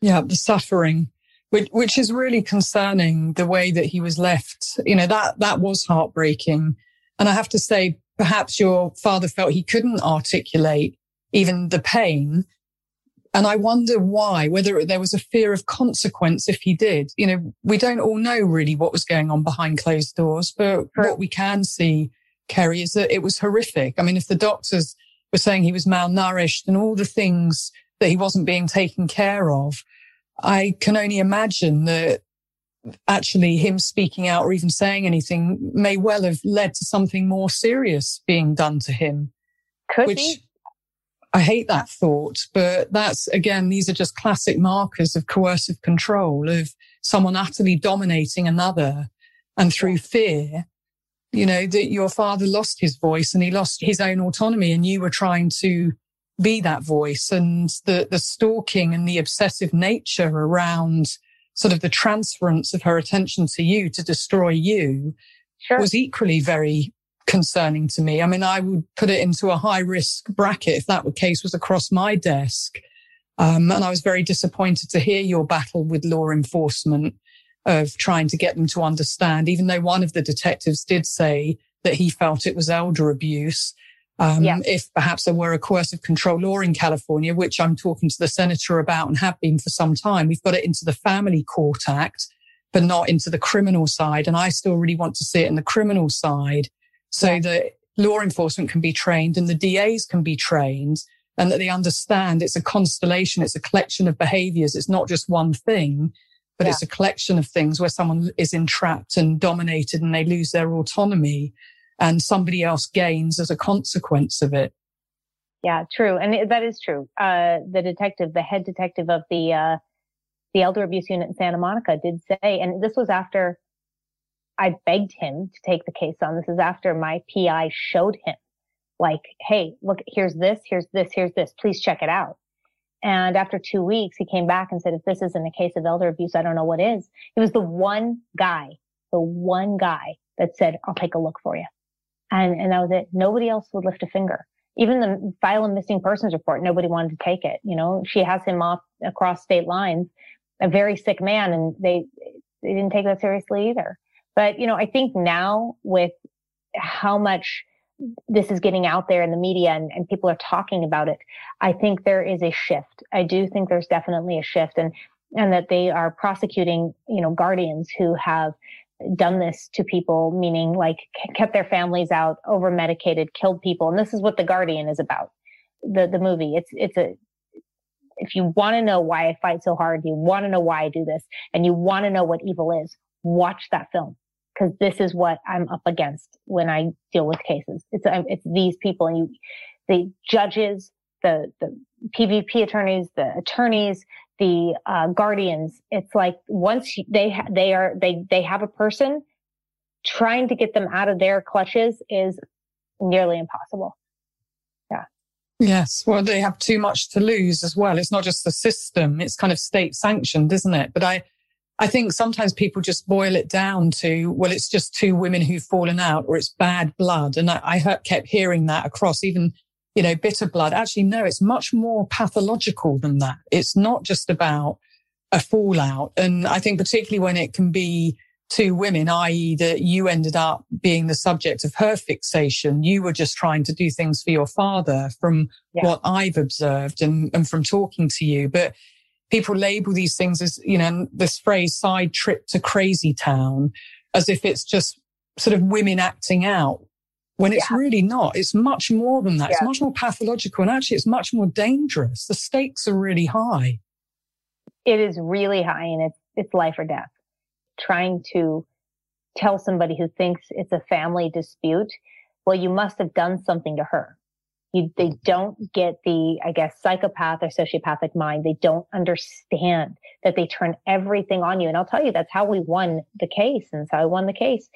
Yeah, the suffering, which, which is really concerning the way that he was left. You know, that, that was heartbreaking. And I have to say, perhaps your father felt he couldn't articulate even the pain and I wonder why, whether there was a fear of consequence if he did. You know, we don't all know really what was going on behind closed doors, but right. what we can see, Kerri, is that it was horrific. I mean, if the doctors were saying he was malnourished and all the things that he wasn't being taken care of, I can only imagine that actually him speaking out or even saying anything may well have led to something more serious being done to him. Could which, be. I hate that thought, but that's again, these are just classic markers of coercive control of someone utterly dominating another and through fear, you know, that your father lost his voice and he lost his own autonomy and you were trying to be that voice and the, the stalking and the obsessive nature around sort of the transference of her attention to you to destroy you sure. was equally very concerning to me. I mean, I would put it into a high risk bracket if that case was across my desk. Um, and I was very disappointed to hear your battle with law enforcement of trying to get them to understand, even though one of the detectives did say that he felt it was elder abuse. Um, yeah. If perhaps there were a coercive control law in California, which I'm talking to the senator about and have been for some time, we've got it into the Family Court Act, but not into the criminal side. And I still really want to see it in the criminal side so yeah. that law enforcement can be trained and the DAs can be trained and that they understand it's a constellation. It's a collection of behaviors. It's not just one thing, but yeah. it's a collection of things where someone is entrapped and dominated and they lose their autonomy and somebody else gains as a consequence of it. Yeah, true. And that is true. Uh, the detective, the head detective of the, uh, the elder abuse unit in Santa Monica did say, and this was after I begged him to take the case on. This is after my PI showed him like, Hey, look, here's this, here's this, here's this. Please check it out. And after two weeks, he came back and said, if this isn't a case of elder abuse, I don't know what is. He was the one guy, the one guy that said, I'll take a look for you. And, and that was it. Nobody else would lift a finger. Even the file a missing persons report, nobody wanted to take it. You know, she has him off across state lines, a very sick man, and they, they didn't take that seriously either. But, you know, I think now with how much this is getting out there in the media and, and people are talking about it, I think there is a shift. I do think there's definitely a shift and, and that they are prosecuting, you know, guardians who have done this to people, meaning like kept their families out, over medicated, killed people. And this is what The Guardian is about. The, the movie. It's, it's a, if you want to know why I fight so hard, you want to know why I do this, and you want to know what evil is, watch that film. Cause this is what I'm up against when I deal with cases. It's, um, it's these people and you, the judges, the, the PVP attorneys, the attorneys, the uh, guardians. It's like once they ha- they are they they have a person, trying to get them out of their clutches is nearly impossible. Yeah. Yes. Well, they have too much to lose as well. It's not just the system; it's kind of state sanctioned, isn't it? But I. I think sometimes people just boil it down to, well, it's just two women who've fallen out or it's bad blood. And I, I kept hearing that across even you know, bitter blood. Actually, no, it's much more pathological than that. It's not just about a fallout. And I think particularly when it can be two women, i.e. that you ended up being the subject of her fixation. You were just trying to do things for your father from yeah. what I've observed and, and from talking to you. But people label these things as, you know, this phrase side trip to crazy town as if it's just sort of women acting out when it's yeah. really not. It's much more than that. Yeah. It's much more pathological and actually it's much more dangerous. The stakes are really high. It is really high and it's, it's life or death. Trying to tell somebody who thinks it's a family dispute, well, you must have done something to her. You, they don't get the, I guess, psychopath or sociopathic mind. They don't understand that they turn everything on you. And I'll tell you, that's how we won the case. And that's how I won the case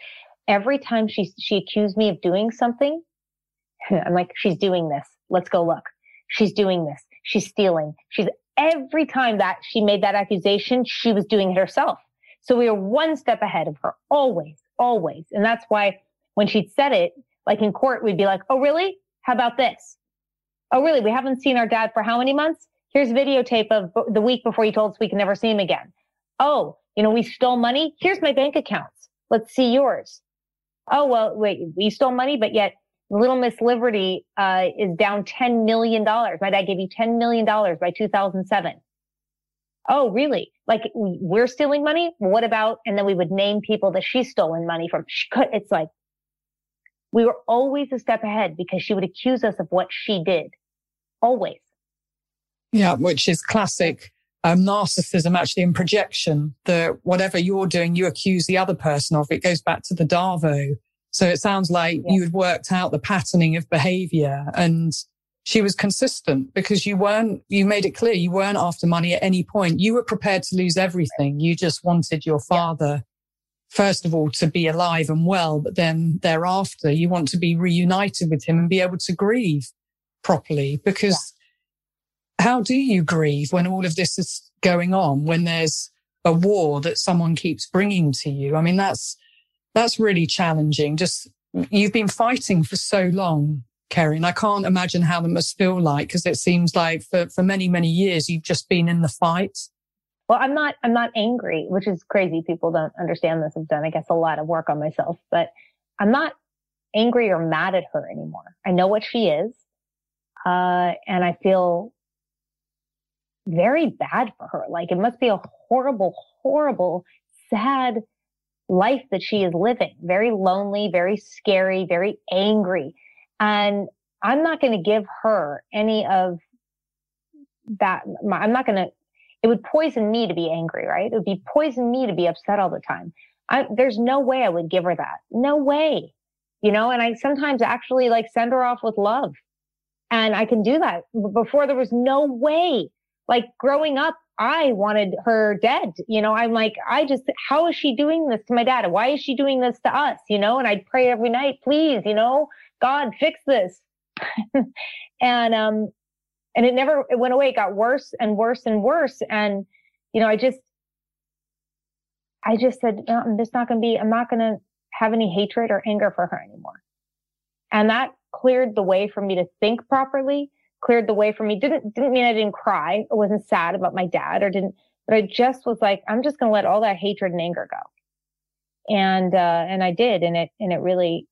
every time she she accused me of doing something, <laughs> I'm like, she's doing this. Let's go look. She's doing this. She's stealing. She's every time that she made that accusation, she was doing it herself. So we were one step ahead of her, always, always. And that's why when she'd said it, like in court, we'd be like, oh, really? How about this? Oh, really? We haven't seen our dad for how many months? Here's videotape of the week before he told us we can never see him again. Oh, you know, we stole money. Here's my bank accounts. Let's see yours oh, well, wait, we stole money, but yet Little Miss Liberty uh, is down $10 million. My dad gave you $10 million by 2007. Oh, really? Like we're stealing money? What about? And then we would name people that she's stolen money from. It's like we were always a step ahead because she would accuse us of what she did. Always. Yeah, which is classic um, narcissism actually in projection that whatever you're doing, you accuse the other person of. It goes back to the Darvo. So it sounds like yeah. you had worked out the patterning of behavior and she was consistent because you weren't, you made it clear you weren't after money at any point. You were prepared to lose everything. You just wanted your father. First of all, to be alive and well, but then thereafter you want to be reunited with him and be able to grieve properly because how do you grieve when all of this is going on, when there's a war that someone keeps bringing to you? I mean, that's, that's really challenging. Just you've been fighting for so long, Kerri, and I can't imagine how that must feel like because it seems like for, for many, many years you've just been in the fight. Well, I'm not, I'm not angry, which is crazy. People don't understand this. I've done, I guess, a lot of work on myself, but I'm not angry or mad at her anymore. I know what she is. Uh, and I feel very bad for her. Like it must be a horrible, horrible, sad life that she is living. Very lonely, very scary, very angry. And I'm not going to give her any of that. I'm not going to, it would poison me to be angry, right? It would be poison me to be upset all the time. I, there's no way I would give her that. No way. You know, and I sometimes actually like send her off with love. And I can do that. Before there was no way. Like growing up, I wanted her dead. You know, I'm like, I just, how is she doing this to my dad? Why is she doing this to us? You know, and I'd pray every night, please, you know, God, fix this. <laughs> and, um, and it never, it went away. It got worse and worse and worse. And, you know, I just, I just said, no, I'm just not going to be, I'm not going to have any hatred or anger for her anymore. And that cleared the way for me to think properly cleared the way for me. Didn't didn't mean I didn't cry or wasn't sad about my dad or didn't, but I just was like, I'm just going to let all that hatred and anger go. And uh, and I did, and it and it really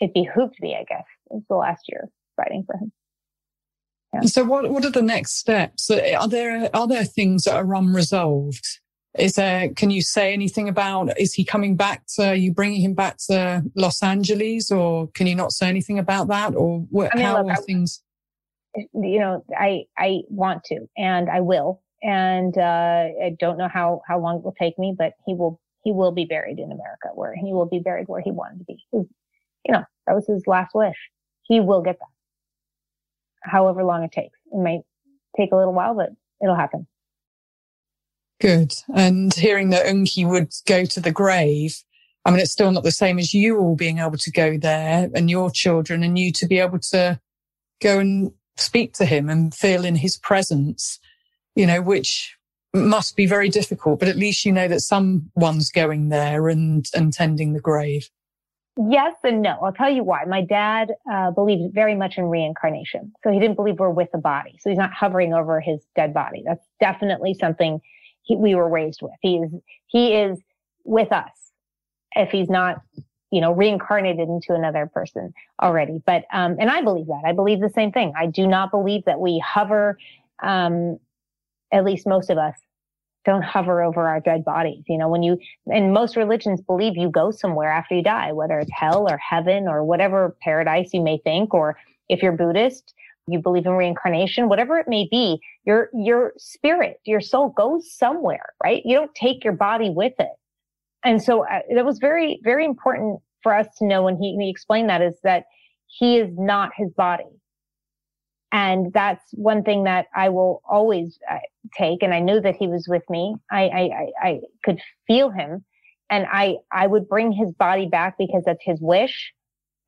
it behooved me, I guess. It was the last year fighting for him. Yeah. So what what are the next steps? Are there are there things that are unresolved? Is there? Can you say anything about? Is he coming back to? Are you bringing him back to Los Angeles, or can you not say anything about that? Or what, I mean, how look, are I, things? you know, I, I want to and I will. And, uh, I don't know how, how long it will take me, but he will, he will be buried in America where he will be buried where he wanted to be. You know, that was his last wish. He will get that. However long it takes. It might take a little while, but it'll happen. Good. And hearing that Unki would go to the grave, I mean, it's still not the same as you all being able to go there and your children and you to be able to go and speak to him and feel in his presence, you know, which must be very difficult, but at least you know that someone's going there and, and tending the grave. Yes and no. I'll tell you why. My dad uh, believed very much in reincarnation. So he didn't believe we're with the body. So he's not hovering over his dead body. That's definitely something he, we were raised with. He is, he is with us if he's not you know, reincarnated into another person already. But, um, and I believe that. I believe the same thing. I do not believe that we hover, um, at least most of us don't hover over our dead bodies. You know, when you, and most religions believe you go somewhere after you die, whether it's hell or heaven or whatever paradise you may think, or if you're Buddhist, you believe in reincarnation, whatever it may be, your, your spirit, your soul goes somewhere, right? You don't take your body with it. And so uh, that was very, very important for us to know when he, he explained that is that he is not his body. And that's one thing that I will always uh, take. And I knew that he was with me. I, I, I, could feel him and I, I would bring his body back because that's his wish.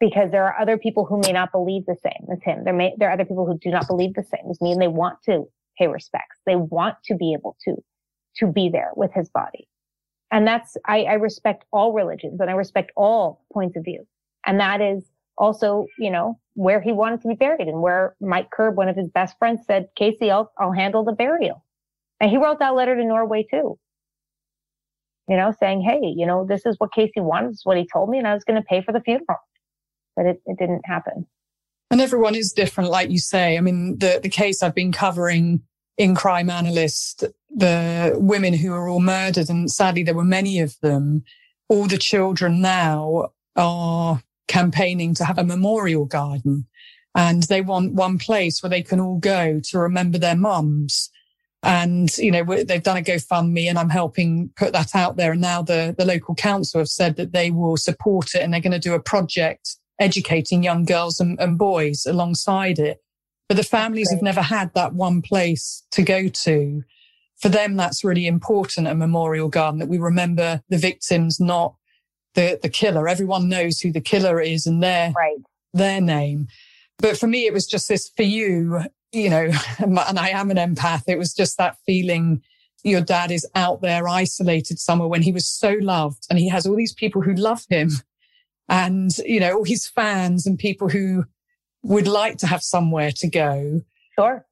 Because there are other people who may not believe the same as him. There may, there are other people who do not believe the same as me and they want to pay respects. They want to be able to, to be there with his body. And that's, I, I respect all religions and I respect all points of view. And that is also, you know, where he wanted to be buried and where Mike Curb, one of his best friends said, Casey, I'll, I'll handle the burial. And he wrote that letter to Norway too. You know, saying, Hey, you know, this is what Casey wanted. This is what he told me and I was going to pay for the funeral, but it, it didn't happen. And everyone is different, like you say. I mean, the, the case I've been covering in Crime Analyst, the women who were all murdered, and sadly there were many of them. All the children now are campaigning to have a memorial garden and they want one place where they can all go to remember their mums. And, you know, they've done a GoFundMe and I'm helping put that out there. And now the, the local council have said that they will support it and they're going to do a project educating young girls and, and boys alongside it. But the families have never had that one place to go to. For them, that's really important, a memorial garden that we remember the victims, not the, the killer. Everyone knows who the killer is and their, right. their name. But for me, it was just this for you. you know, <laughs> and I am an empath. It was just that feeling your dad is out there isolated somewhere when he was so loved and he has all these people who love him and, you know, all his fans and people who would like to have somewhere to go. Sure.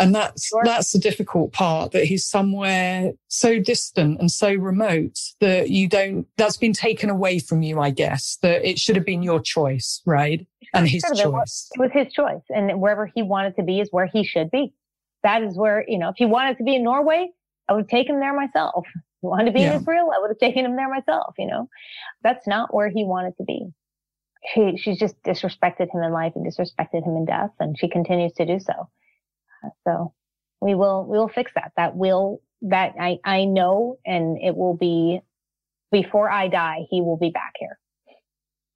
And that's, sure. that's the difficult part that he's somewhere so distant and so remote that you don't, that's been taken away from you, I guess, that it should have been your choice, right? And his choice. It was, it was his choice. And wherever he wanted to be is where he should be. That is where, you know, if he wanted to be in Norway, I would have taken him there myself. <laughs> If he wanted to be yeah. in Israel, I would have taken him there myself, you know? That's not where he wanted to be. She, she's just disrespected him in life and disrespected him in death, and she continues to do so. So we will, we will fix that. That will, that I, I know, and it will be before I die, he will be back here.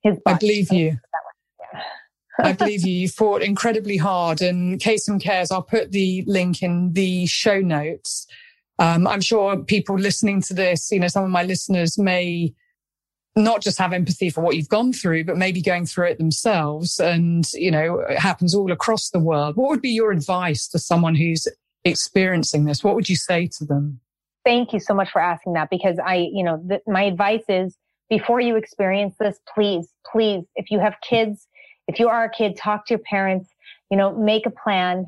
His I believe you. <laughs> I believe you. You fought incredibly hard and Kasem Cares. I'll put the link in the show notes. Um, I'm sure people listening to this, you know, some of my listeners may not just have empathy for what you've gone through, but maybe going through it themselves. And, you know, it happens all across the world. What would be your advice to someone who's experiencing this? What would you say to them? Thank you so much for asking that because I, you know, th- my advice is before you experience this, please, please, if you have kids, if you are a kid, talk to your parents, you know, make a plan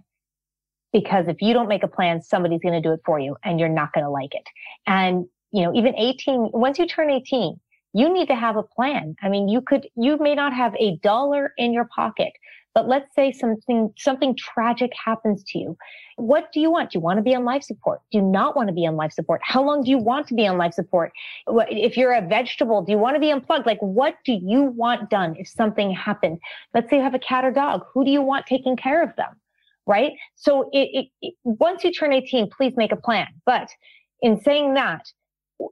because if you don't make a plan, somebody's going to do it for you and you're not going to like it. And, you know, even 18, once you turn 18, you need to have a plan. I mean, you could, you may not have a dollar in your pocket, but let's say something, something tragic happens to you. What do you want? Do you want to be on life support? Do you not want to be on life support? How long do you want to be on life support? If you're a vegetable, do you want to be unplugged? Like, what do you want done if something happened? Let's say you have a cat or dog. Who do you want taking care of them? Right? So it, it, it, once you turn 18, please make a plan. But in saying that,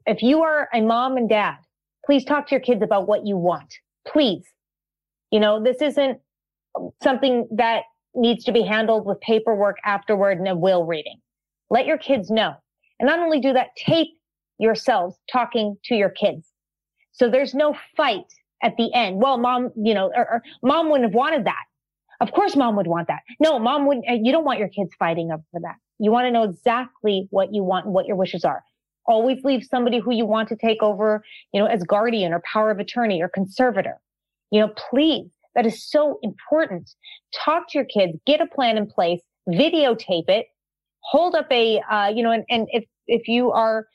if you are a mom and dad please talk to your kids about what you want. Please. You know, this isn't something that needs to be handled with paperwork afterward and a will reading. Let your kids know. And not only do that, tape yourselves talking to your kids. So there's no fight at the end. Well, mom, you know, or, or mom wouldn't have wanted that. Of course, mom would want that. No, mom wouldn't. You don't want your kids fighting over that. You want to know exactly what you want and what your wishes are always leave somebody who you want to take over, you know, as guardian or power of attorney or conservator. You know, please, that is so important. Talk to your kids, get a plan in place, videotape it, hold up a, uh, you know, and, and if, if you are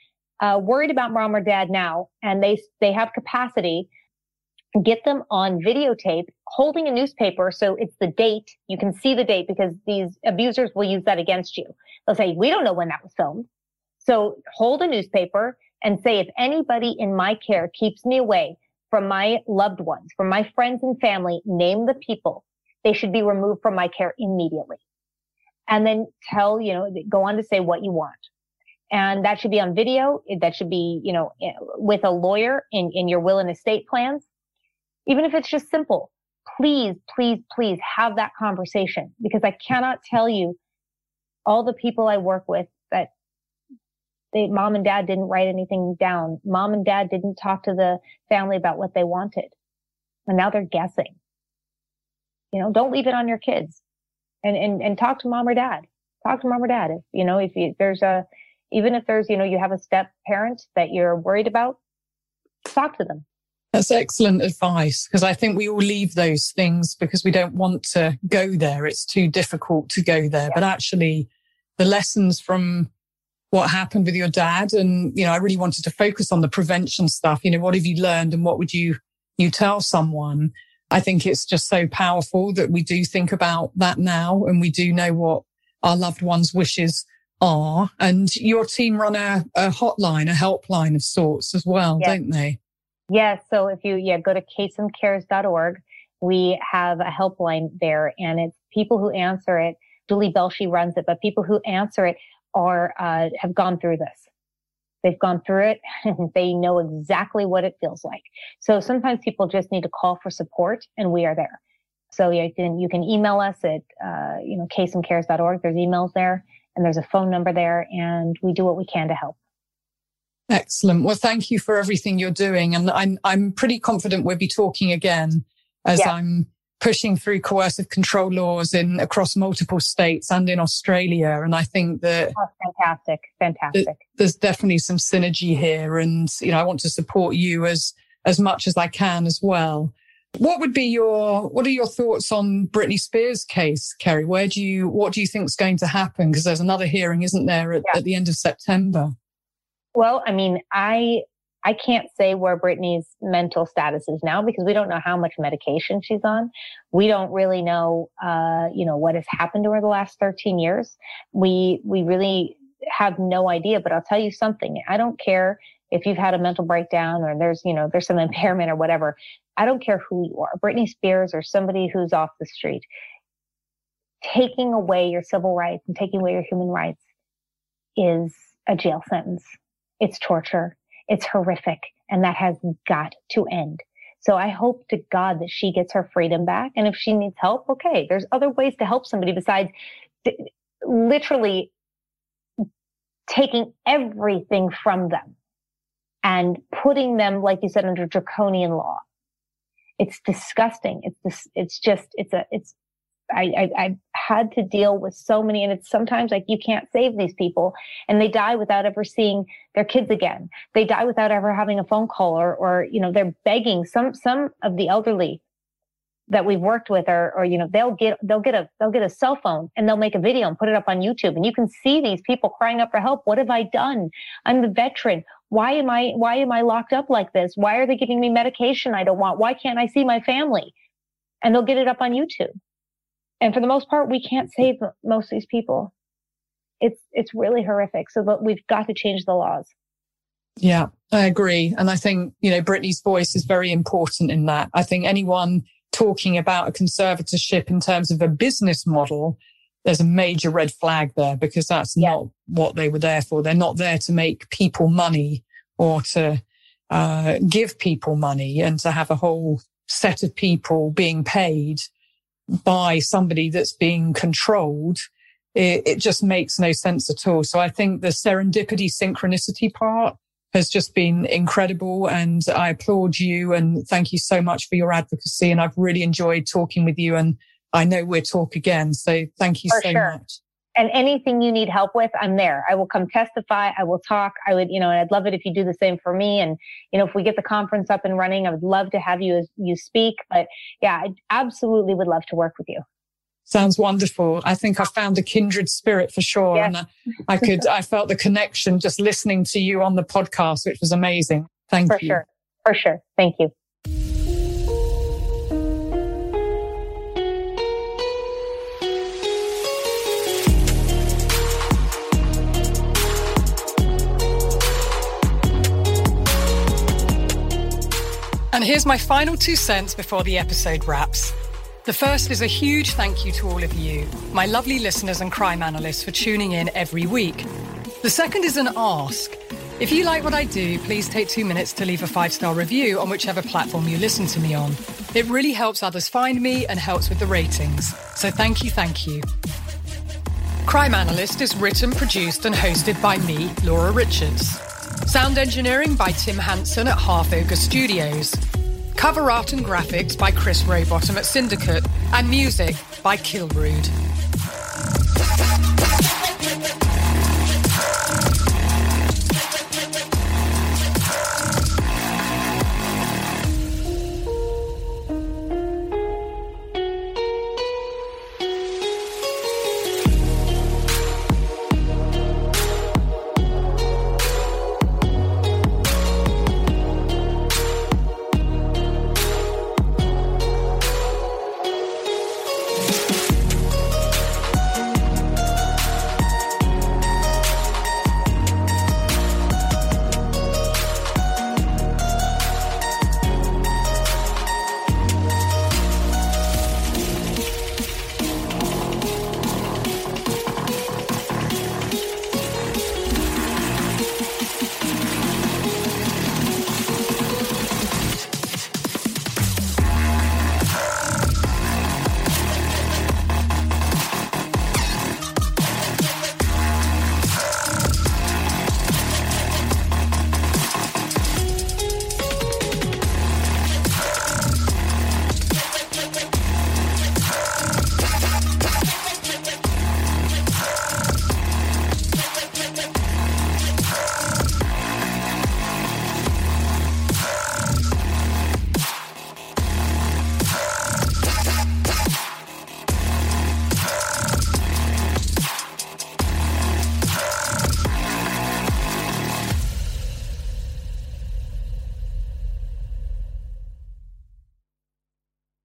uh, worried about mom or dad now and they, they have capacity, get them on videotape holding a newspaper. So it's the date. You can see the date because these abusers will use that against you. They'll say, we don't know when that was filmed. So hold a newspaper and say, if anybody in my care keeps me away from my loved ones, from my friends and family, name the people. They should be removed from my care immediately. And then tell, you know, go on to say what you want. And that should be on video. That should be, you know, eh, with a lawyer in, in your will and estate plans. Even if it's just simple, please, please, please have that conversation because I cannot tell you all the people I work with they, mom and dad didn't write anything down. Mom and dad didn't talk to the family about what they wanted. And now they're guessing. You know, don't leave it on your kids and, and, and talk to mom or dad. Talk to mom or dad. If, you know, if you, there's a, even if there's, you know, you have a step parent that you're worried about, talk to them. That's excellent advice because I think we all leave those things because we don't want to go there. It's too difficult to go there. Yeah. But actually, the lessons from what happened with your dad. And, you know, I really wanted to focus on the prevention stuff. You know, what have you learned and what would you, you tell someone? I think it's just so powerful that we do think about that now and we do know what our loved ones' wishes are. And your team run a, a hotline, a helpline of sorts as well, yes. don't they? Yes. So if you, yeah, go to kasemcares.org, we have a helpline there and it's people who answer it. Julie Belshi runs it, but people who answer it are uh, have gone through this. They've gone through it and <laughs> they know exactly what it feels like. So sometimes people just need to call for support and we are there. So you can, you can email us at, uh, you know, kasemcares.org. There's emails there and there's a phone number there and we do what we can to help. Excellent. Well, thank you for everything you're doing. And I'm, I'm pretty confident we'll be talking again as yeah. I'm pushing through coercive control laws in across multiple states and in Australia. And I think that oh, fantastic, fantastic. there's definitely some synergy here, and you know I want to support you as as much as I can as well. What would be your what are your thoughts on Britney Spears case, Kerri? Where do you what do you think is going to happen? Because there's another hearing, isn't there, at, yeah. at the end of September? Well, I mean, I I can't say where Britney's mental status is now because we don't know how much medication she's on. We don't really know, uh, you know, what has happened to her the last 13 years. We, we really have no idea, but I'll tell you something. I don't care if you've had a mental breakdown or there's, you know, there's some <laughs> impairment or whatever. I don't care who you are, Britney Spears or somebody who's off the street. Taking away your civil rights and taking away your human rights is a jail sentence. It's torture it's horrific and that has got to end. So I hope to God that she gets her freedom back. And if she needs help, okay, there's other ways to help somebody besides literally taking everything from them and putting them, like you said, under draconian law. It's disgusting. It's it's just, it's a, it's I, I, have had to deal with so many, and it's sometimes like you can't save these people, and they die without ever seeing their kids again. They die without ever having a phone call, or, or you know, they're begging. Some some of the elderly that we've worked with, or, or you know, they'll get they'll get a they'll get a cell phone and they'll make a video and put it up on YouTube, and you can see these people crying out for help. What have I done? I'm the veteran. Why am I why am I locked up like this? Why are they giving me medication I don't want? Why can't I see my family? And they'll get it up on YouTube and for the most part, we can't save most of these people. It's it's really horrific. So but we've got to change the laws. Yeah, I agree. And I think, you know, Britney's voice is very important in that. I think anyone talking about a conservatorship in terms of a business model, there's a major red flag there because that's yeah. not what they were there for. They're not there to make people money or to uh, give people money and to have a whole set of people being paid by somebody that's being controlled, it, it just makes no sense at all. So I think the serendipity synchronicity part has just been incredible. And I applaud you and thank you so much for your advocacy. And I've really enjoyed talking with you. And I know we'll talk again. So thank you for so sure. much and anything you need help with, I'm there. I will come testify. I will talk. I would, you know, and I'd love it if you do the same for me. And, you know, if we get the conference up and running, I would love to have you, as you speak. But yeah, I absolutely would love to work with you. Sounds wonderful. I think I found a kindred spirit for sure. Yes. And I, I could, I felt the connection just listening to you on the podcast, which was amazing. Thank for you. For sure. For sure. Thank you. And here's my final two cents before the episode wraps. The first is a huge thank you to all of you, my lovely listeners and crime analysts, for tuning in every week. The second is an ask. If you like what I do, please take two minutes to leave a five star review on whichever platform you listen to me on. It really helps others find me and helps with the ratings. So thank you, thank you. Crime Analyst is written, produced, and hosted by me, Laura Richards. Sound engineering by Tim Hanson at Half Ogre Studios. Cover art and graphics by Chris Rowbottom at Syndicate. And music by Kilrude.